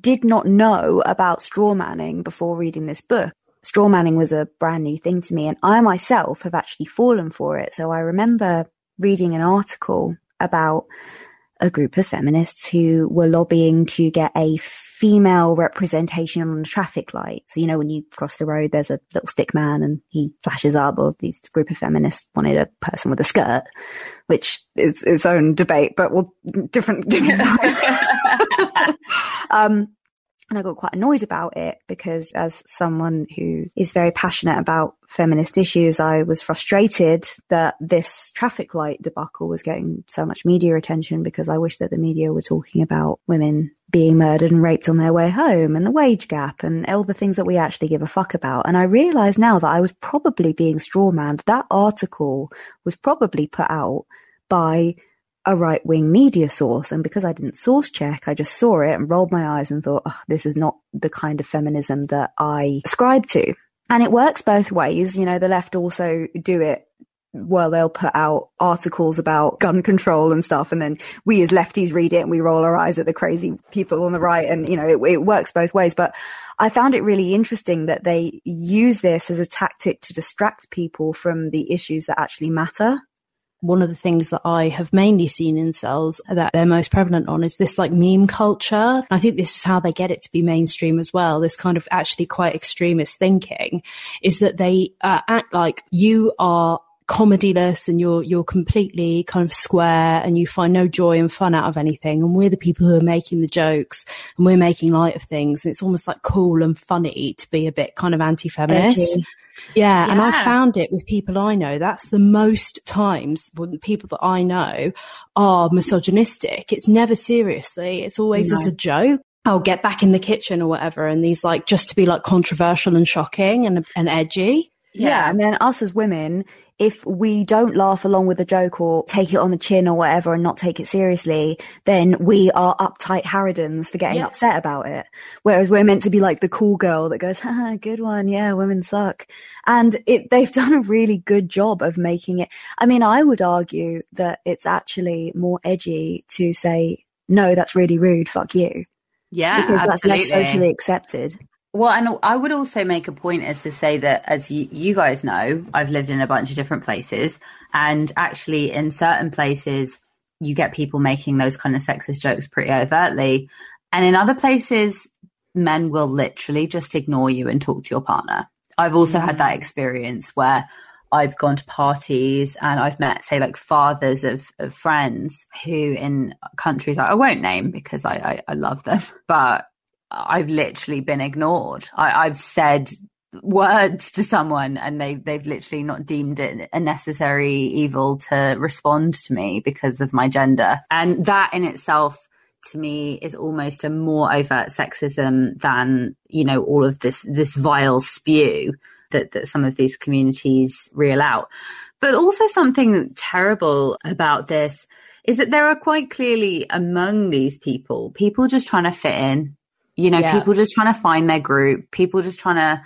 did not know about straw manning before reading this book. Straw manning was a brand new thing to me, and I myself have actually fallen for it. So I remember reading an article about a group of feminists who were lobbying to get a female representation on a traffic light. So, you know, when you cross the road, there's a little stick man and he flashes up, or these group of feminists wanted a person with a skirt, which is its own debate, but well, different, different. *laughs* *laughs* um, and I got quite annoyed about it because as someone who is very passionate about feminist issues, I was frustrated that this traffic light debacle was getting so much media attention because I wish that the media were talking about women being murdered and raped on their way home and the wage gap and all the things that we actually give a fuck about. And I realize now that I was probably being strawmanned. That article was probably put out by a right wing media source. And because I didn't source check, I just saw it and rolled my eyes and thought, oh, this is not the kind of feminism that I ascribe to. And it works both ways. You know, the left also do it well, they'll put out articles about gun control and stuff. And then we as lefties read it and we roll our eyes at the crazy people on the right. And, you know, it, it works both ways. But I found it really interesting that they use this as a tactic to distract people from the issues that actually matter one of the things that I have mainly seen incels that they're most prevalent on is this like meme culture. I think this is how they get it to be mainstream as well. This kind of actually quite extremist thinking is that they uh, act like you are comedyless and you're you're completely kind of square and you find no joy and fun out of anything and we're the people who are making the jokes and we're making light of things and it's almost like cool and funny to be a bit kind of anti-feminist yeah, yeah, and I found it with people I know. That's the most times when people that I know are misogynistic. It's never seriously. It's always no. as a joke. I'll get back in the kitchen or whatever. And these like just to be like controversial and shocking and, and edgy. Yeah. yeah. And then us as women, if we don't laugh along with a joke or take it on the chin or whatever and not take it seriously, then we are uptight harridans for getting yeah. upset about it. Whereas we're meant to be like the cool girl that goes, Haha, good one. Yeah, women suck. And it, they've *laughs* done a really good job of making it. I mean, I would argue that it's actually more edgy to say, no, that's really rude. Fuck you. Yeah. Because absolutely. that's less socially accepted. Well, and I would also make a point as to say that, as you, you, guys know, I've lived in a bunch of different places, and actually, in certain places, you get people making those kind of sexist jokes pretty overtly, and in other places, men will literally just ignore you and talk to your partner. I've also mm-hmm. had that experience where I've gone to parties and I've met, say, like fathers of, of friends who in countries I won't name because I, I, I love them, *laughs* but I've literally been ignored. I, have said words to someone and they they've literally not deemed it a necessary evil to respond to me because of my gender. And that in itself to me is almost a more overt sexism than, you know, all of this this vile spew that, that some of these communities reel out. But also something terrible about this is that there are quite clearly among these people, people just trying to fit in, you know, yeah. people just trying to find their group, people just trying to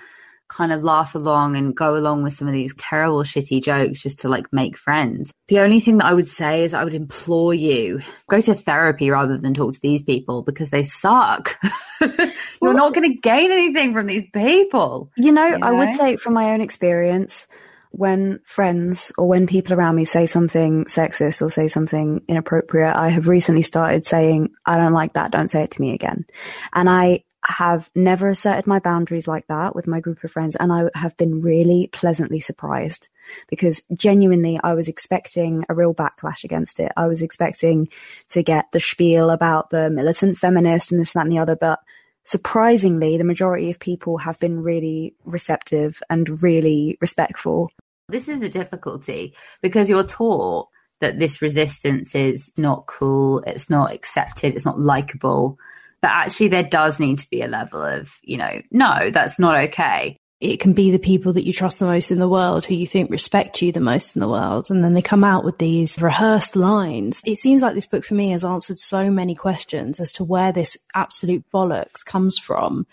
kind of laugh along and go along with some of these terrible, shitty jokes just to like make friends. The only thing that I would say is I would implore you go to therapy rather than talk to these people because they suck. *laughs* You're well, not going to gain anything from these people. You know, you know, I would say from my own experience, when friends or when people around me say something sexist or say something inappropriate, I have recently started saying, I don't like that. Don't say it to me again. And I have never asserted my boundaries like that with my group of friends. And I have been really pleasantly surprised because genuinely I was expecting a real backlash against it. I was expecting to get the spiel about the militant feminist and this, that, and the other. But surprisingly, the majority of people have been really receptive and really respectful. This is the difficulty because you're taught that this resistance is not cool, it's not accepted, it's not likable. But actually, there does need to be a level of, you know, no, that's not okay it can be the people that you trust the most in the world who you think respect you the most in the world. And then they come out with these rehearsed lines. It seems like this book for me has answered so many questions as to where this absolute bollocks comes from.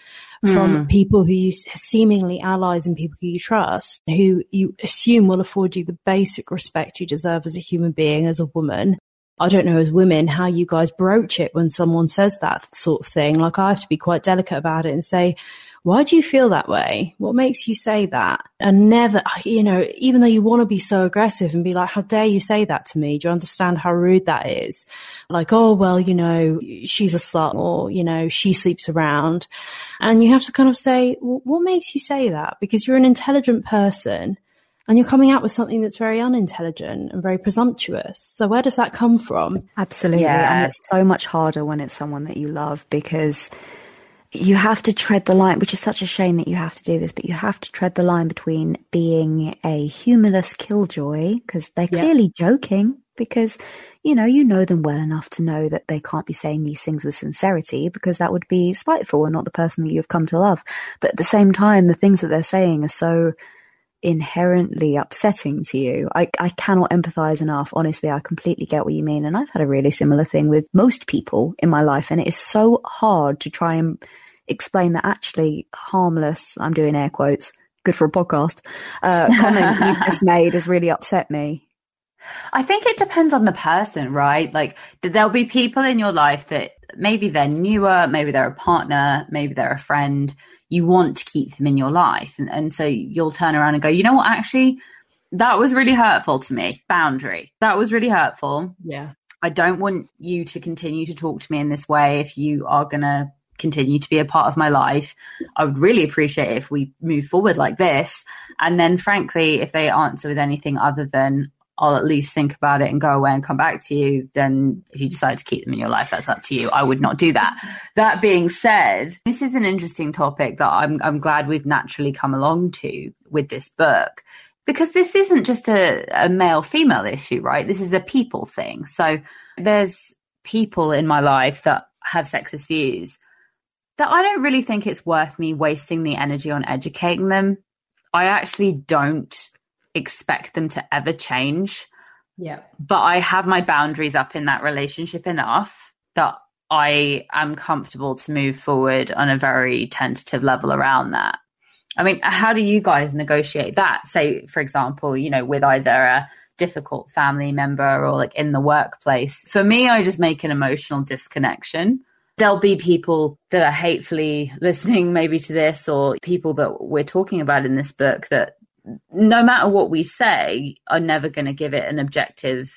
From mm. people who you seemingly allies and people who you trust, who you assume will afford you the basic respect you deserve as a human being, as a woman. I don't know as women how you guys broach it when someone says that sort of thing. Like I have to be quite delicate about it and say, why do you feel that way? What makes you say that? And never, you know, even though you want to be so aggressive and be like, how dare you say that to me? Do you understand how rude that is? Like, oh, well, you know, she's a slut or, you know, she sleeps around. And you have to kind of say, well, what makes you say that? Because you're an intelligent person and you're coming out with something that's very unintelligent and very presumptuous. So where does that come from? Absolutely. Yeah. And it's so much harder when it's someone that you love because you have to tread the line, which is such a shame that you have to do this, but you have to tread the line between being a humorless killjoy, because they're yeah. clearly joking, because, you know, you know them well enough to know that they can't be saying these things with sincerity, because that would be spiteful and not the person that you've come to love. But at the same time, the things that they're saying are so inherently upsetting to you. I, I cannot empathize enough. Honestly, I completely get what you mean. And I've had a really similar thing with most people in my life. And it is so hard to try and explain that actually harmless, I'm doing air quotes, good for a podcast, uh, *laughs* comment you've just made has really upset me. I think it depends on the person, right? Like there'll be people in your life that maybe they're newer, maybe they're a partner, maybe they're a friend. You want to keep them in your life. And, and so you'll turn around and go, you know what, actually, that was really hurtful to me. Boundary. That was really hurtful. Yeah. I don't want you to continue to talk to me in this way if you are going to continue to be a part of my life. I would really appreciate if we move forward like this. And then, frankly, if they answer with anything other than, I'll at least think about it and go away and come back to you, then if you decide to keep them in your life, that's up to you. I would not do that. That being said, this is an interesting topic that I'm, I'm glad we've naturally come along to with this book because this isn't just a, a male female issue, right? This is a people thing. So there's people in my life that have sexist views that I don't really think it's worth me wasting the energy on educating them. I actually don't expect them to ever change. Yeah. But I have my boundaries up in that relationship enough that I am comfortable to move forward on a very tentative level around that. I mean, how do you guys negotiate that? Say, for example, you know, with either a difficult family member or like in the workplace. For me, I just make an emotional disconnection. There'll be people that are hatefully *laughs* listening maybe to this or people that we're talking about in this book that no matter what we say are never going to give it an objective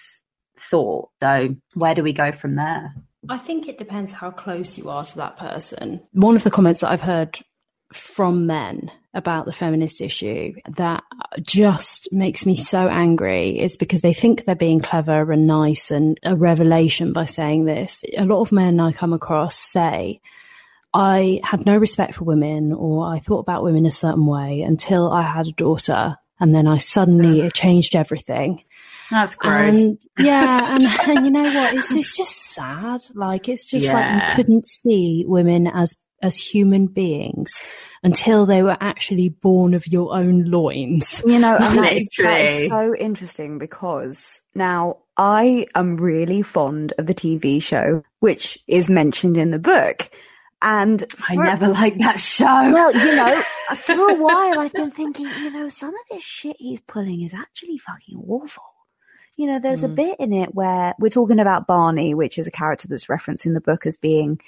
thought. So where do we go from there? I think it depends how close you are to that person. One of the comments that I've heard from men about the feminist issue that just makes me so angry is because they think they're being clever and nice and a revelation by saying this. A lot of men I come across say, I had no respect for women or I thought about women a certain way until I had a daughter. And then I suddenly it changed everything. That's gross. And yeah, and, and you know what? It's, it's just sad. Like it's just like you couldn't see women as as human beings until they were actually born of your own loins. You know, and that is, that Literally. is so interesting because now I am really fond of the TV show, which is mentioned in the book. And I never liked that show. Well, you know, *laughs* for a while I've been thinking, you know, some of this shit he's pulling is actually fucking awful. You know, there's a Mm. bit in it where we're talking about Barney, which is a character that's referenced in the book as being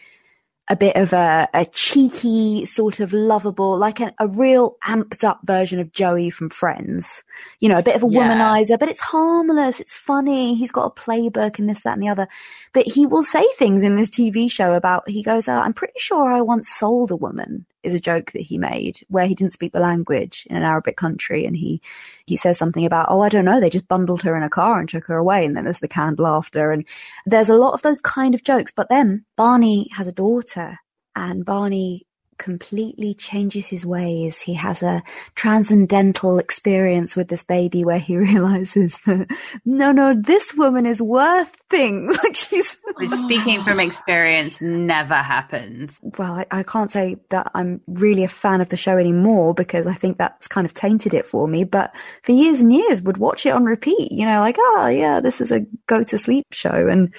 a bit of a, a cheeky, sort of lovable, like a, a real amped up version of Joey from Friends. You know, a bit of a Yeah. womanizer, but it's harmless, it's funny, he's got a playbook and this, that, and the other. But he will say things in this TV show about, he goes, uh, I'm pretty sure I once sold a woman, is a joke that he made, where he didn't speak the language in an Arabic country. And he, he says something about, oh, I don't know, they just bundled her in a car and took her away. And then there's the canned laughter. And there's a lot of those kind of jokes. But then Barney has a daughter and Barney completely changes his ways. He has a transcendental experience with this baby where he *laughs* realizes that no, no, this woman is worth things. *laughs* like she's, Which, speaking from experience, never happens. well, I, I can't say that I'm really a fan of the show anymore because I think that's kind of tainted it for me. But for years and years, would watch it on repeat. You know, like, oh yeah, this is a go to sleep show, and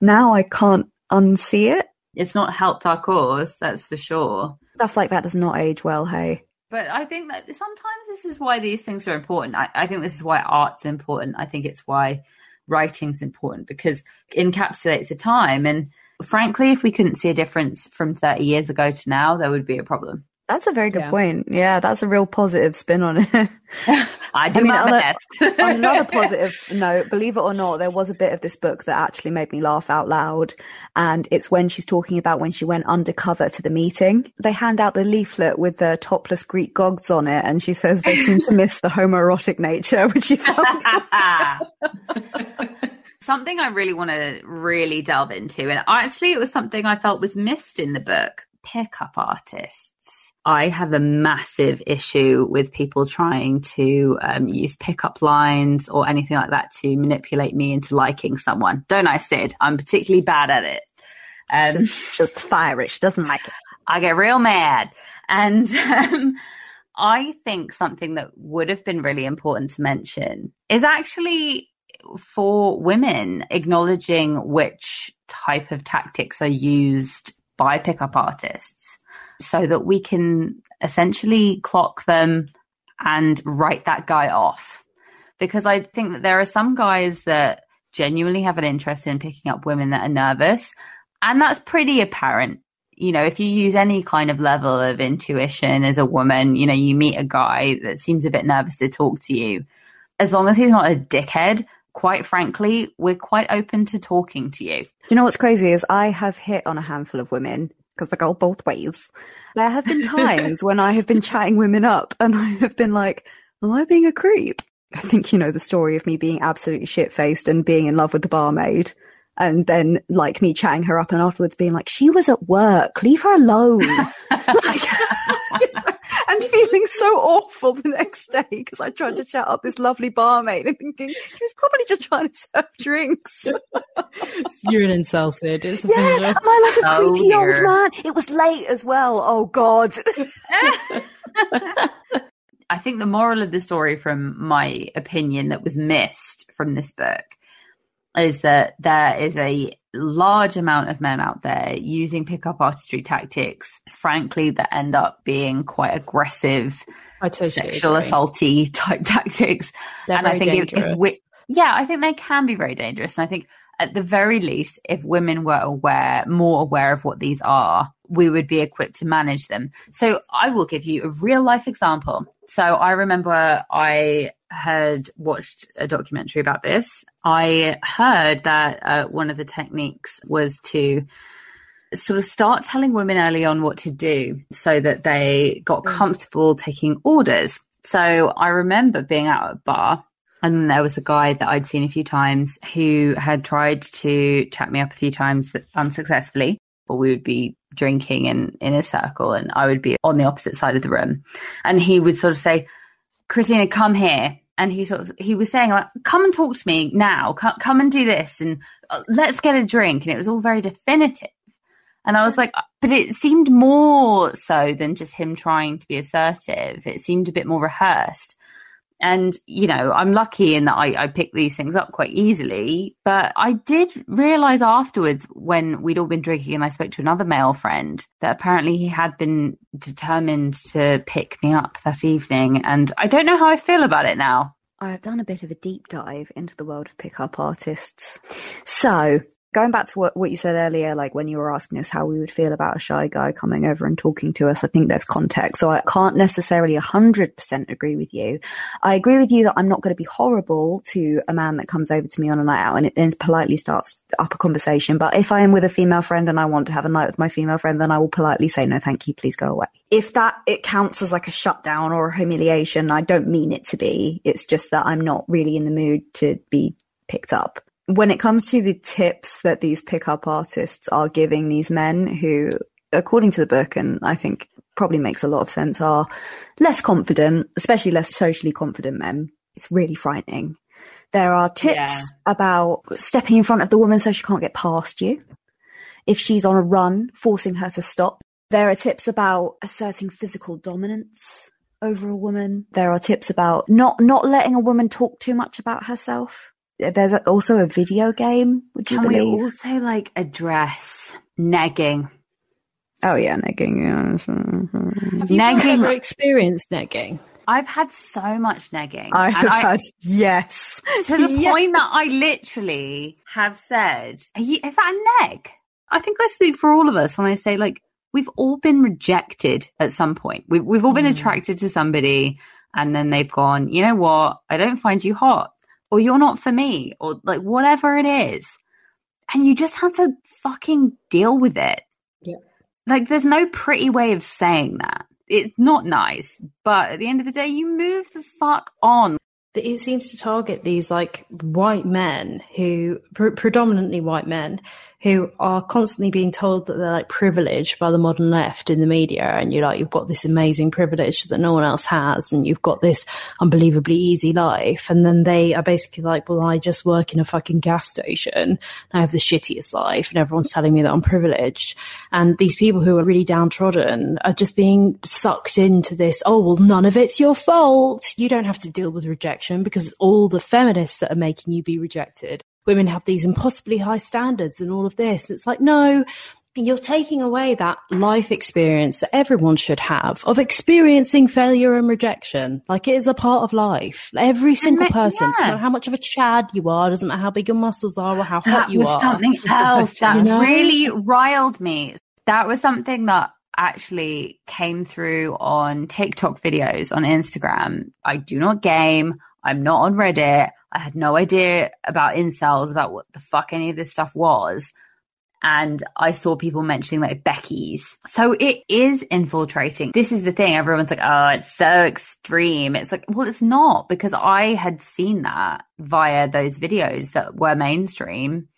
now I can't unsee it. It's not helped our cause, that's for sure. Stuff like that does not age well. Hey, But I think that sometimes this is why these things are important. I, I think this is why art's important. I think it's why writing's important because it encapsulates a time. And frankly, if we couldn't see a difference from 30 years ago to now, there would be a problem. That's a very good Yeah. point. Yeah, that's a real positive spin on it. *laughs* I do I mean, my on a- best. *laughs* on another *laughs* positive note, believe it or not, there was a bit of this book that actually made me laugh out loud. And it's when she's talking about when she went undercover to the meeting. They hand out the leaflet with the topless Greek gods on it, and she says they seem to miss the homoerotic nature, which she felt. something I really want to really delve into, and actually, it was something I felt was missed in the book pickup artists. I have a massive issue with people trying to um, use pickup lines or anything like that to manipulate me into liking someone. Don't I, Sid? I'm particularly bad at it. Um, just, just fiery. She doesn't like it. *laughs* I get real mad. And um, I think something that would have been really important to mention is actually for women acknowledging which type of tactics are used by pickup artists so that we can essentially clock them and write that guy off. Because I think that there are some guys that genuinely have an interest in picking up women that are nervous. And that's pretty apparent. You know, if you use any kind of level of intuition as a woman, you know, you meet a guy that seems a bit nervous to talk to you. As long as he's not a dickhead, quite frankly, we're quite open to talking to you. You know what's crazy is I have hit on a handful of women because they go both ways. There have been *laughs* times when I have been chatting women up and I have been like, am I being a creep? I think you know the story of me being absolutely shit faced and being in love with the barmaid. And then, like me chatting her up, and afterwards being like, "She was at work. Leave her alone." *laughs* *laughs* like, and feeling so awful the next day because I tried to chat up this lovely barmaid and thinking she was probably just trying to serve drinks. You're an insulted. It's yeah, am I like a oh, creepy dear. old man? It was late as well. Oh God. *laughs* I think the moral of the story, from my opinion, that was missed from this book is that there is a large amount of men out there using pickup artistry tactics, frankly, that end up being quite aggressive, totally sexual agree. assaulty type *laughs* tactics. They're and I think if, if we, yeah, I think they can be very dangerous. And I think at the very least, if women were aware, more aware of what these are, we would be equipped to manage them. So I will give you a real life example. So I remember I had watched a documentary about this. I heard that uh, one of the techniques was to sort of start telling women early on what to do so that they got mm. comfortable taking orders. So I remember being out at a bar and there was a guy that I'd seen a few times who had tried to chat me up a few times unsuccessfully. But we would be drinking in, in a circle and I would be on the opposite side of the room. And he would sort of say, Christina, come here. And he sort of, he was saying like, come and talk to me now. Come, come and do this and uh, let's get a drink. And it was all very definitive. And I was like, but it seemed more so than just him trying to be assertive. It seemed a bit more rehearsed. And, you know, I'm lucky in that I, I pick these things up quite easily. But I did realize afterwards when we'd all been drinking and I spoke to another male friend that apparently he had been determined to pick me up that evening. And I don't know how I feel about it now. I've done a bit of a deep dive into the world of pickup artists. So going back to what, what you said earlier, like when you were asking us how we would feel about a shy guy coming over and talking to us, I think there's context. So I can't necessarily 100% agree with you. I agree with you that I'm not going to be horrible to a man that comes over to me on a night out and it then politely starts up a conversation. But if I am with a female friend and I want to have a night with my female friend, then I will politely say, no, thank you, please go away. If that, it counts as like a shutdown or a humiliation, I don't mean it to be. It's just that I'm not really in the mood to be picked up when it comes to the tips that these pickup artists are giving these men who, according to the book, and I think probably makes a lot of sense, are less confident, especially less socially confident men. It's really frightening. There are tips yeah. about stepping in front of the woman so she can't get past you. If she's on a run, forcing her to stop. There are tips about asserting physical dominance over a woman. There are tips about not, not letting a woman talk too much about herself there's also a video game. Would you Can believe? we also like address negging? Oh yeah, negging. Yeah. Have you negging. ever experienced negging? I've had so much negging. I have I, had yes, to the *laughs* yes. point that I literally have said, you, "Is that a neg?" I think I speak for all of us when I say like we've all been rejected at some point. We've we've all been mm. attracted to somebody, and then they've gone, "You know what? I don't find you hot." Or you're not for me or like whatever it is. And you just have to fucking deal with it. Yeah. Like there's no pretty way of saying that. It's not nice, but at the end of the day, you move the fuck on it seems to target these like white men who pr- predominantly white men who are constantly being told that they're like privileged by the modern left in the media and you're like you've got this amazing privilege that no one else has and you've got this unbelievably easy life. And then they are basically like well I just work in a fucking gas station. I have the shittiest life and everyone's telling me that I'm privileged. And these people who are really downtrodden are just being sucked into this oh well none of it's your fault. You don't have to deal with rejection because all the feminists that are making you be rejected women have these impossibly high standards and all of this. It's like, no, you're taking away that life experience that everyone should have of experiencing failure and rejection. Like it is a part of life. Every single person, yeah. doesn't matter how much of a chad you are, doesn't matter how big your muscles are or how that hot you are. Something *laughs* else that you know? really riled me. That was something that actually came through on TikTok videos on Instagram. I do not game. I'm not on Reddit. I had no idea about incels, about what the fuck any of this stuff was and I saw people mentioning like Becky's. So it is infiltrating. This is the thing. Everyone's like, oh, it's so extreme. It's like, well, it's not because I had seen that via those videos that were mainstream.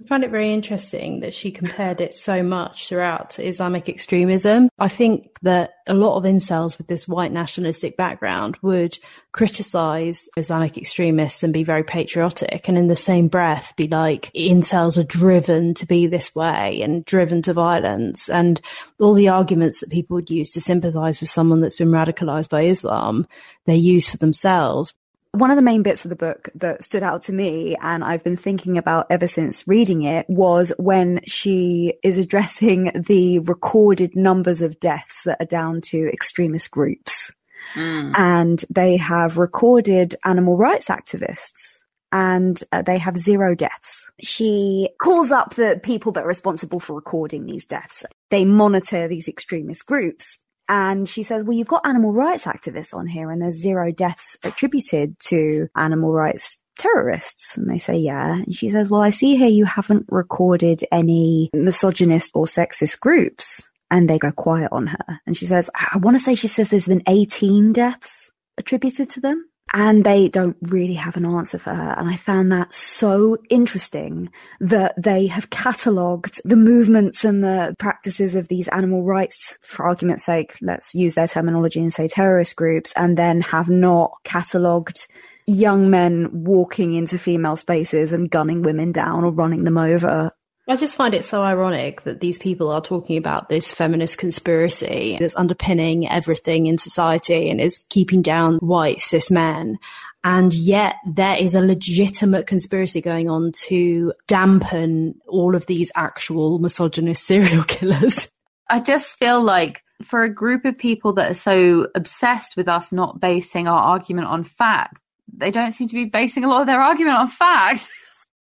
I find it very interesting that she compared it so much throughout Islamic extremism. I think that a lot of incels with this white nationalistic background would criticize Islamic extremists and be very patriotic, and in the same breath be like, incels are driven to be this way and driven to violence. And all the arguments that people would use to sympathize with someone that's been radicalized by Islam, they use for themselves one of the main bits of the book that stood out to me and I've been thinking about ever since reading it was when she is addressing *laughs* the recorded numbers of deaths that are down to extremist groups. Mm. And they have recorded animal rights activists and uh, they have zero deaths. She calls up the people that are responsible for recording these deaths. They monitor these extremist groups and she says, well, you've got animal rights activists on here and there's zero deaths attributed to animal rights terrorists? And they say, yeah. And she says, well, I see here you haven't recorded any misogynist or sexist groups. And they go quiet on her. And she says, I want to say she says there's been 18 deaths attributed to them and they don't really have an answer for her. And I found that so interesting that they have catalogued the movements and the practices of these animal rights, for argument's sake, let's use their terminology and say terrorist groups, and then have not catalogued young men walking into female spaces and gunning women down or running them over I just find it so ironic that these people are talking about this feminist conspiracy that's underpinning everything in society and is keeping down white cis men. And yet there is a legitimate conspiracy going on to dampen all of these actual misogynist serial *laughs* killers. I just feel like for a group of people that are so obsessed with us not basing our argument on fact, they don't seem to be basing a lot of their argument on fact. *laughs*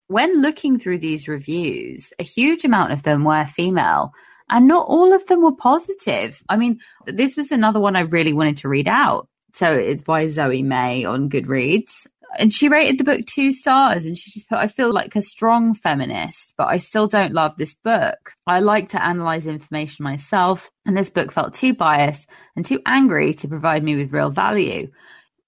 when looking through these reviews, a huge amount of them were female and not all of them were positive. I mean, this was another one I really wanted to read out. So it's by Zoe May on Goodreads. And she rated the book two stars and she just put, I feel like a strong feminist, but I still don't love this book. I like to analyze information myself, and this book felt too biased and too angry to provide me with real value.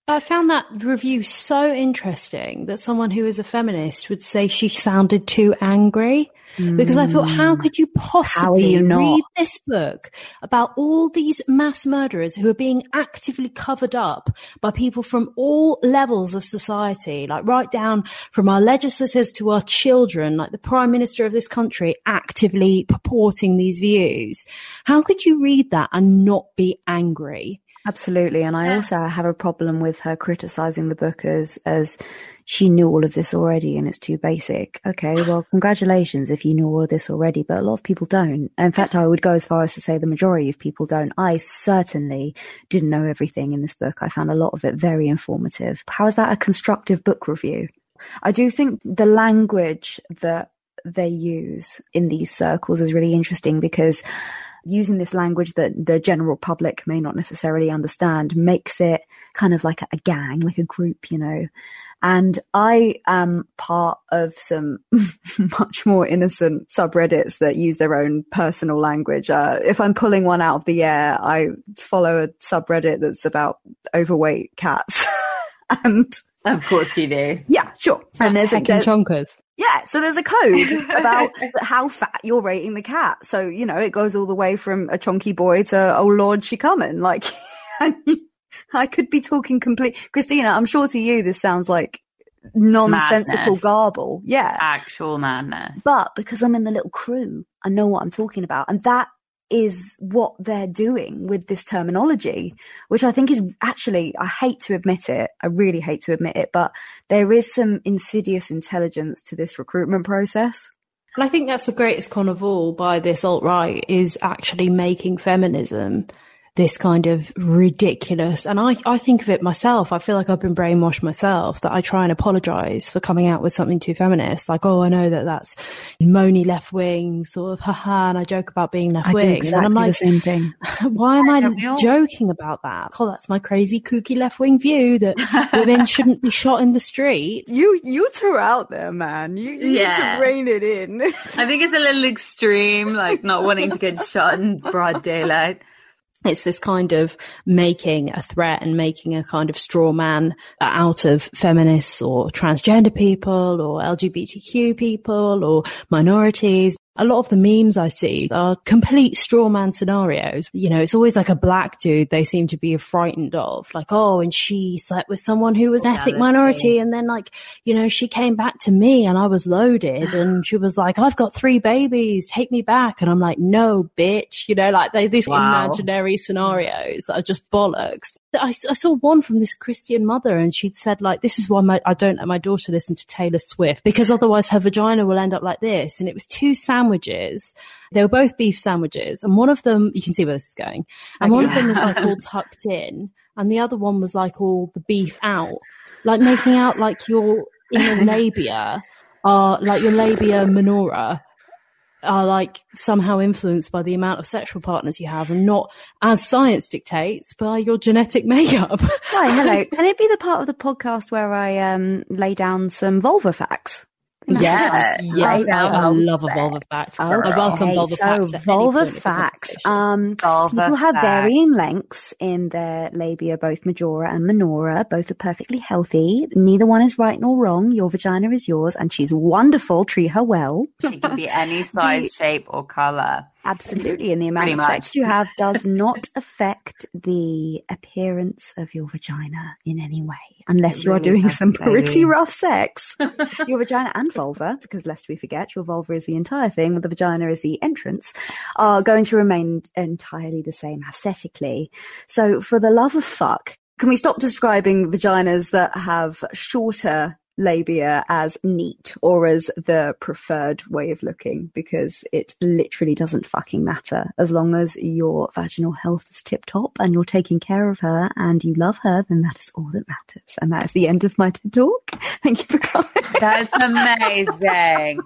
I found that review so interesting that someone who is a feminist would say she sounded too angry. Because I thought, how could you possibly you read this book about all these mass murderers who are being actively covered up by people from all levels of society, like right down from our legislators to our children, like the prime minister of this country actively purporting these views? How could you read that and not be angry? Absolutely. And I yeah. also have a problem with her criticizing the book as, as she knew all of this already and it's too basic. Okay. *sighs* Well, congratulations if you knew all of this already, but a lot of people don't. In fact, I would go as far as to say the majority of people don't. I certainly didn't know everything in this book. I found a lot of it very informative. How is that a constructive book review? I do think the language that they use in these circles is really interesting because using this language that the general public may not necessarily understand makes it kind of like a, a gang, like a group, you know. And I am part of some *laughs* much more innocent subreddits that use their own personal language. Uh, if I'm pulling one out of the air, I follow a subreddit that's about overweight cats. *laughs* and of course you do. Yeah, sure. And there's a chonkers. Yeah, so there's a code about *laughs* how fat you're rating the cat. So, you know, it goes all the way from a chunky boy to, oh Lord, she coming. Like, *laughs* I could be talking complete. Christina, I'm sure to you this sounds like nonsensical madness. garble. Yeah. Actual madness. But because I'm in the little crew, I know what I'm talking about. And that is what they're doing with this terminology, which I think is actually, I hate to admit it. I really hate to admit it, but there is some insidious intelligence to this recruitment process. And I think that's the greatest con of all by this alt right is actually making feminism this kind of ridiculous. And I, I think of it myself. I feel like I've been brainwashed myself that I try and apologize for coming out with something too feminist. Like, oh, I know that that's moany left wing sort of haha. And I joke about being left wing. Exactly and I'm like, the same thing. *laughs* why am I joking about that? Oh, that's my crazy kooky left wing view that women *laughs* shouldn't be shot in the street. You, you threw out there, man. You, you Yeah. need to rein it in. I think it's a little extreme, like not wanting to get shot in broad daylight. It's this kind of making a threat and making a kind of straw man out of feminists or transgender people or LGBTQ people or minorities. A lot of the memes I see are complete straw man scenarios. You know, it's always like a black dude they seem to be frightened of. Like, oh, and she slept with someone who was an ethnic minority. And then like, you know, she came back to me and I was loaded *laughs* and she was like, I've got three babies. Take me back. And I'm like, no, bitch. You know, like they, these Wow. imaginary scenarios that are just bollocks. I, I saw one from this Christian mother and she'd said like, this is why my, I don't let my daughter listen to Taylor Swift because otherwise her vagina will end up like this. And it was two sandwiches. They were both beef sandwiches and one of them, you can see where this is going. And one of them was like all *laughs* tucked in and the other one was like all the beef out, like making out like your inner *laughs* labia are like your labia minora are like somehow influenced by the amount of sexual partners you have and not as science dictates by your genetic makeup. Hi, hello. *laughs* Can it be the part of the podcast where I um lay down some vulva facts? Yeah, yes, yeah, I, I vulva love a vulva fact. I Okay, welcome vulva so facts. at vulva point facts. Um, Vulva people have facts. varying lengths in their labia, both majora and minora. Both are perfectly healthy. Neither one is right nor wrong. Your vagina is yours, and she's wonderful. Treat her well. She can be any *laughs* size, shape, or color. Absolutely. And the amount of sex you have *laughs* does not affect the appearance of your vagina in any way, unless you are doing some pretty rough sex. *laughs* your vagina and vulva, because lest we forget, your vulva is the entire thing, the vagina is the entrance, are going to remain entirely the same aesthetically. So for the love of fuck, can we stop describing vaginas that have shorter labia as neat or as the preferred way of looking because it literally doesn't fucking matter. As long as your vaginal health is tip top and you're taking care of her and you love her then that is all that matters. And that is the end of my TED talk. *laughs* Thank you for coming. That's amazing.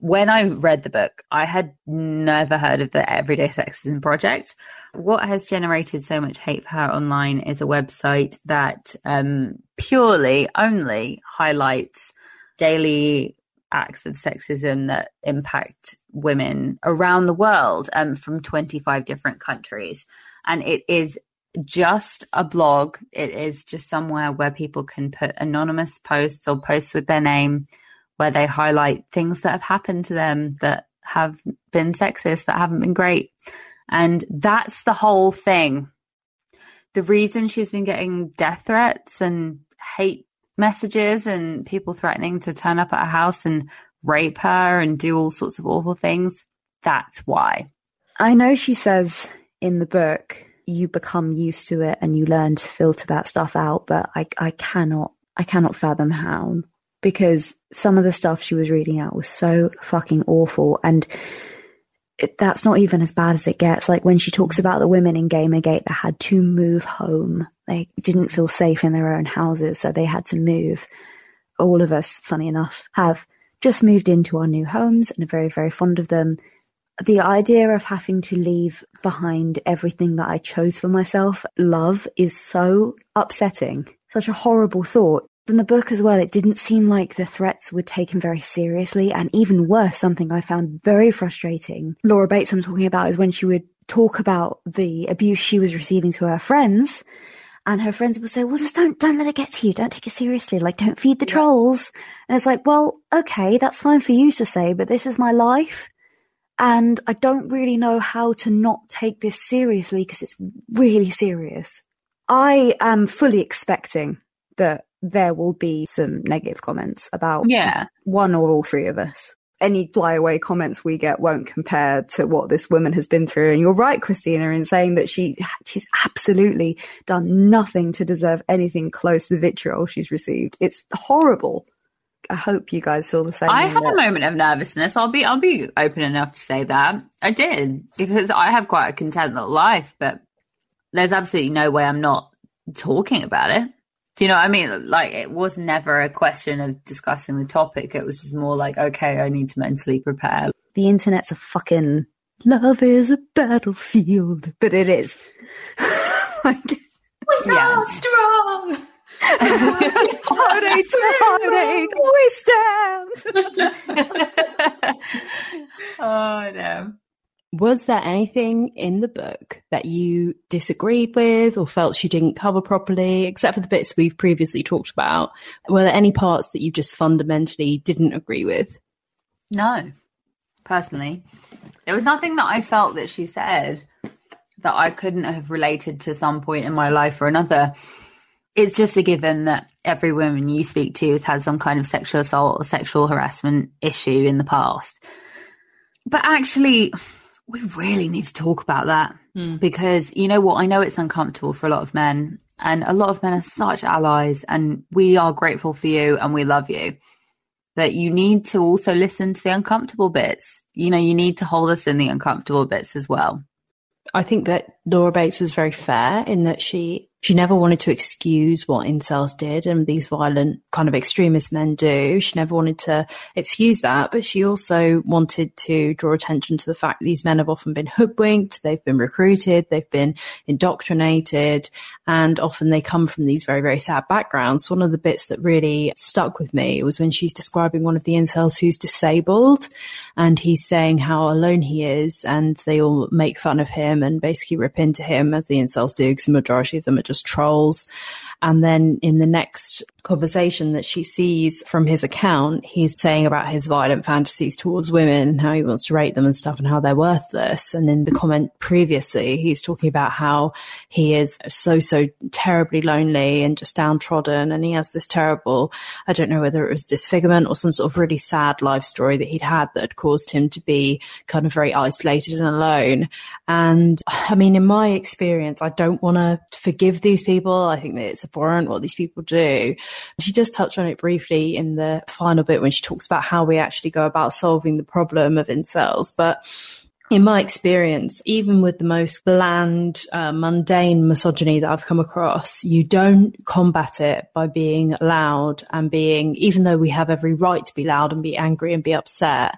When I read the book, I had never heard of the Everyday Sexism Project. What has generated so much hate for her online is a website that um, purely only highlights daily acts of sexism that impact women around the world um, from 25 different countries. And it is just a blog. It is just somewhere where people can put anonymous posts or posts with their name where they highlight things that have happened to them that have been sexist, that haven't been great. And that's the whole thing. The reason she's been getting death threats and hate messages and people threatening to turn up at her house and rape her and do all sorts of awful things, that's why. I know she says in the book you become used to it and you learn to filter that stuff out, but I I cannot I cannot fathom how because some of the stuff she was reading out was so fucking awful and it, that's not even as bad as it gets. Like when she talks about the women in Gamergate that had to move home, they didn't feel safe in their own houses, so they had to move. All of us, funny enough, have just moved into our new homes and are very, very fond of them the idea of having to leave behind everything that I chose for myself, love, is so upsetting. Such a horrible thought. In the book as well, it didn't seem like the threats were taken very seriously. And even worse, something I found very frustrating. Laura Bates, I'm talking about, is when she would talk about the abuse she was receiving to her friends. And her friends would say, well, just don't, don't let it get to you. Don't take it seriously. Like, don't feed the trolls. And it's like, well, okay, that's fine for you to say, but this is my life and I don't really know how to not take this seriously because it's really serious. I am fully expecting that there will be some negative comments about Yeah. one or all three of us. Any flyaway comments we get won't compare to what this woman has been through. And you're right, Christina, in saying that she she's absolutely done nothing to deserve anything close to the vitriol she's received. It's horrible. I hope you guys feel the same. I had that- a moment of nervousness. I'll be I'll be open enough to say that. I did because I have quite a content life, but there's absolutely no way I'm not talking about it. Do you know what I mean? Like it was never a question of discussing the topic. It was just more like, okay, I need to mentally prepare. the internet's a fucking love is a battlefield, but it is. *laughs* like, we Yeah. Are strong. heartache to heartache, *laughs* we stand. *laughs* oh no. Was there anything in the book that you disagreed with or felt she didn't cover properly, except for the bits we've previously talked about? Were there any parts that you just fundamentally didn't agree with? No, personally, there was nothing that I felt that she said that I couldn't have related to some point in my life or another. It's just a given that every woman you speak to has had some kind of sexual assault or sexual harassment issue in the past. But actually, we really need to talk about that hmm. because you know what? I know it's uncomfortable for a lot of men, and a lot of men are such allies, and we are grateful for you and we love you But you need to also listen to the uncomfortable bits. You know, you need to hold us in the uncomfortable bits as well. I think that Laura Bates was very fair in that she she never wanted to excuse what incels did and these violent kind of extremist men do. She never wanted to excuse that, but she also wanted to draw attention to the fact that these men have often been hoodwinked, they've been recruited, they've been indoctrinated, and often they come from these very, very sad backgrounds. One of the bits that really stuck with me was when she's describing one of the incels who's disabled and he's saying how alone he is and they all make fun of him and basically rip into him as the incels do because the majority of them are just trolls. And then in the next conversation that she sees from his account, he's saying about his violent fantasies towards women how he wants to rape them and stuff and how they're worthless. And in the comment previously, he's talking about how he is so, so terribly lonely and just downtrodden. And he has this terrible, I don't know whether it was disfigurement or some sort of really sad life story that he'd had that had caused him to be kind of very isolated and alone. And I mean, in my experience, I don't want to forgive these people. I think that it's abhorrent what these people do. She does touch on it briefly in the final bit when she talks about how we actually go about solving the problem of incels. But in my experience, even with the most bland, uh, mundane misogyny that I've come across, you don't combat it by being loud and being, even though we have every right to be loud and be angry and be upset.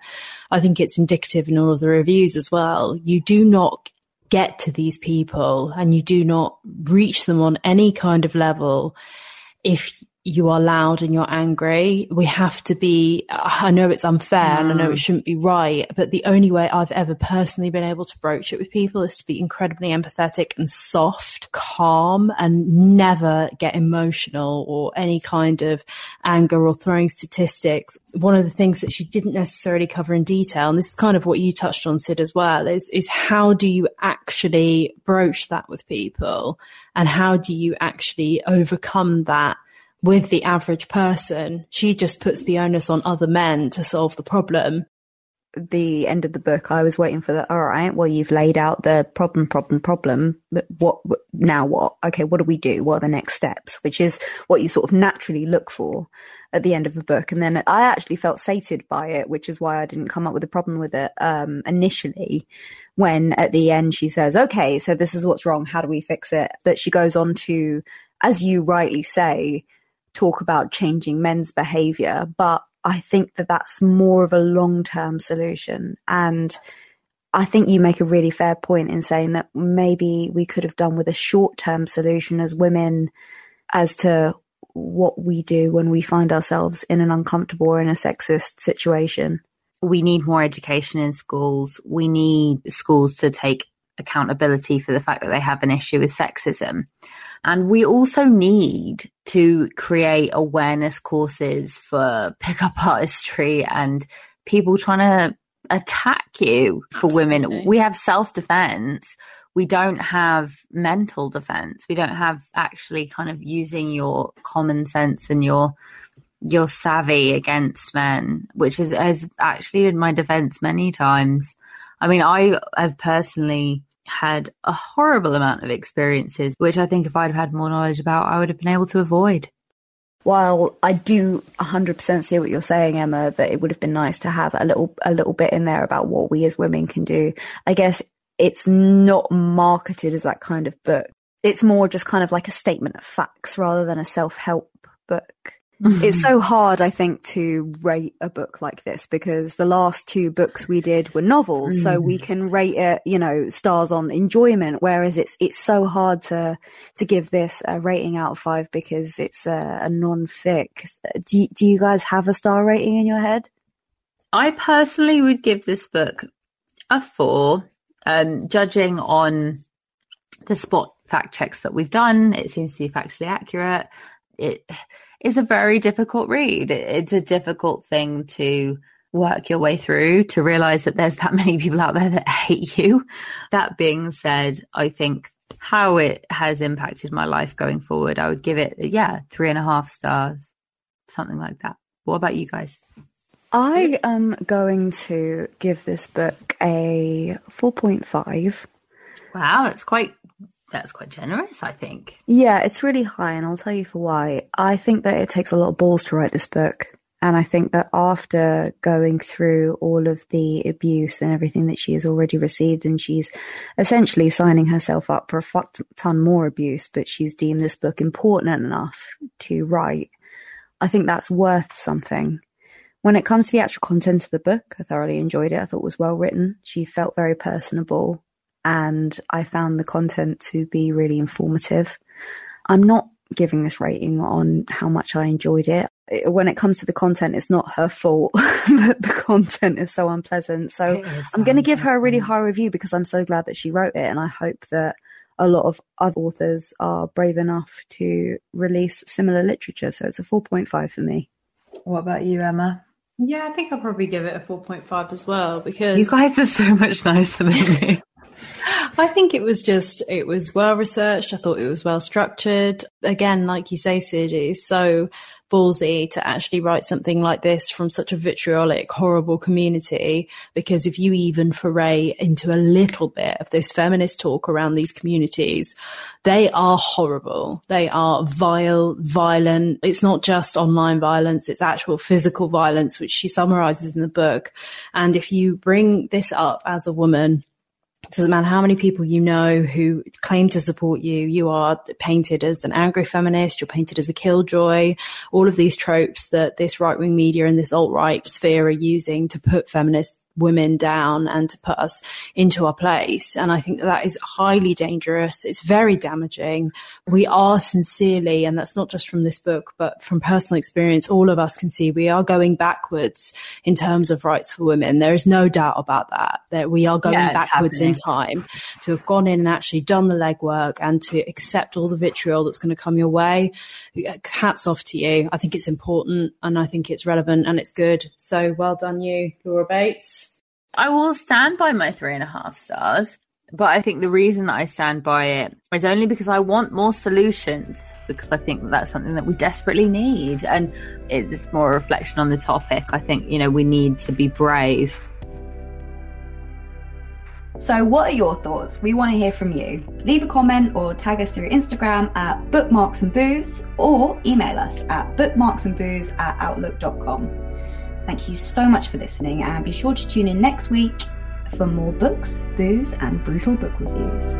I think it's indicative in all of the reviews as well. You do not get to these people and you do not reach them on any kind of level if you are loud and you're angry. We have to be, I know it's unfair and I know mm. it shouldn't be right, but the only way I've ever personally been able to broach it with people is to be incredibly empathetic and soft, calm and never get emotional or any kind of anger or throwing statistics. One of the things that she didn't necessarily cover in detail, and this is kind of what you touched on, Sid, as well, is, is how do you actually broach that with people and how do you actually overcome that with the average person. She just puts the onus on other men to solve the problem. the end of the book, I was waiting for the, all right, well, you've laid out the problem, problem, problem, but what now what? Okay, what do we do? What are the next steps? Which is what you sort of naturally look for at the end of a book. And then I actually felt sated by it, which is why I didn't come up with a problem with it, um, initially when at the end she says, okay, so this is what's wrong. How do we fix it? But she goes on to, as you rightly say, talk about changing men's behavior, but I think that that's more of a long term solution. And I think you make a really fair point in saying that maybe we could have done with a short term solution as women as to what we do when we find ourselves in an uncomfortable or in a sexist situation. We need more education in schools. We need schools to take accountability for the fact that they have an issue with sexism. And we also need to create awareness courses for pickup *laughs* artistry and people trying to attack you for women. We have self defense. We don't have mental defense. We don't have actually kind of using your common sense and your your savvy against men, which is, has actually been my defense many times. I mean, I have personally had a horrible amount of experiences, which I think if I'd had more knowledge about, I would have been able to avoid. While I do 100% see what you're saying, Emma, that it would have been nice to have a little a little bit in there about what we as women can do. I guess it's not marketed as that kind of book. It's more just kind of like a statement of facts rather than a self-help book. Mm-hmm. It's *laughs* so hard, I think, to rate a book like this because the last two books we did were novels, mm. so we mm. can rate it, you know, stars on enjoyment. Whereas it's it's so hard to to give this a rating out of five because it's a, a non-fic. Do do you guys have a star rating in your head? I personally would give this book a four. Um, judging on the spot fact checks that we've done, it seems to be factually accurate. It is a very difficult read. It's a difficult thing to work your way through to realize that there's that *laughs* many people out there that hate you. That being said, I think how it has impacted my life going forward, I would give it, yeah, three and a half stars, something like that. What about you guys? I am going to give this book a 4.5. Wow, that's quite that's quite generous, I think. Yeah, it's really high, and I'll tell you for why. I think that it takes a lot of balls to write this book. And I think that after going through all of the abuse and everything that she has already received, and she's essentially signing herself up for a fuck ton more abuse, but she's deemed this book important enough to write, I think that's worth something. When it comes to the actual content of the book, I thoroughly enjoyed it. I thought it was well written. She felt very personable and I found the content to be really informative. I'm not giving this rating on how much I enjoyed it. When it comes to the content, it's not her fault *laughs* that the content is so unpleasant. So I'm going to give her a really high review because I'm so glad that she wrote it. And I hope that a lot of other authors are brave enough to release similar literature. So it's a 4.5 for me. What about you, Emma? Yeah, I think I'll probably give it a 4.5 as well because you guys are so much nicer than me. *laughs* I think it was just, it was well researched. I thought it was well structured. Again, like you say, Sid, it's so ballsy to actually write something like this from such a vitriolic, horrible community. Because if you even foray into a little bit of this feminist talk around these communities, they are horrible. They are vile, violent. It's not just online violence, it's actual physical violence, which she summarizes in the book. And if you bring this up as a woman, doesn't matter how many people you know who claim to support you, you are painted as an angry feminist, you're painted as a killjoy, all of these tropes that this right wing media and this alt right sphere are using to put feminists women down and to put us into our place. And I think that, that is highly dangerous. It's very damaging. We are sincerely, and that's not just from this book, but from personal experience, all of us can see we are going backwards in terms of rights for women. There is no doubt about that, that we are going yeah, backwards happening. in time to have gone in and actually done the legwork and to accept all the vitriol that's going to come your way. Hats off to you. I think it's important and I think it's relevant and it's good. So well done you, Laura Bates. I will stand by my three and a half stars. But I think the reason that I stand by it is only because I want more solutions, because I think that that's something that we desperately need. And it's more a reflection on the topic. I think, you know, we need to be brave. So, what are your thoughts? We want to hear from you. Leave a comment or tag us through Instagram at bookmarks and booze or email us at bookmarksandbooze at outlook.com. Thank you so much for listening, and be sure to tune in next week for more books, booze, and brutal book reviews.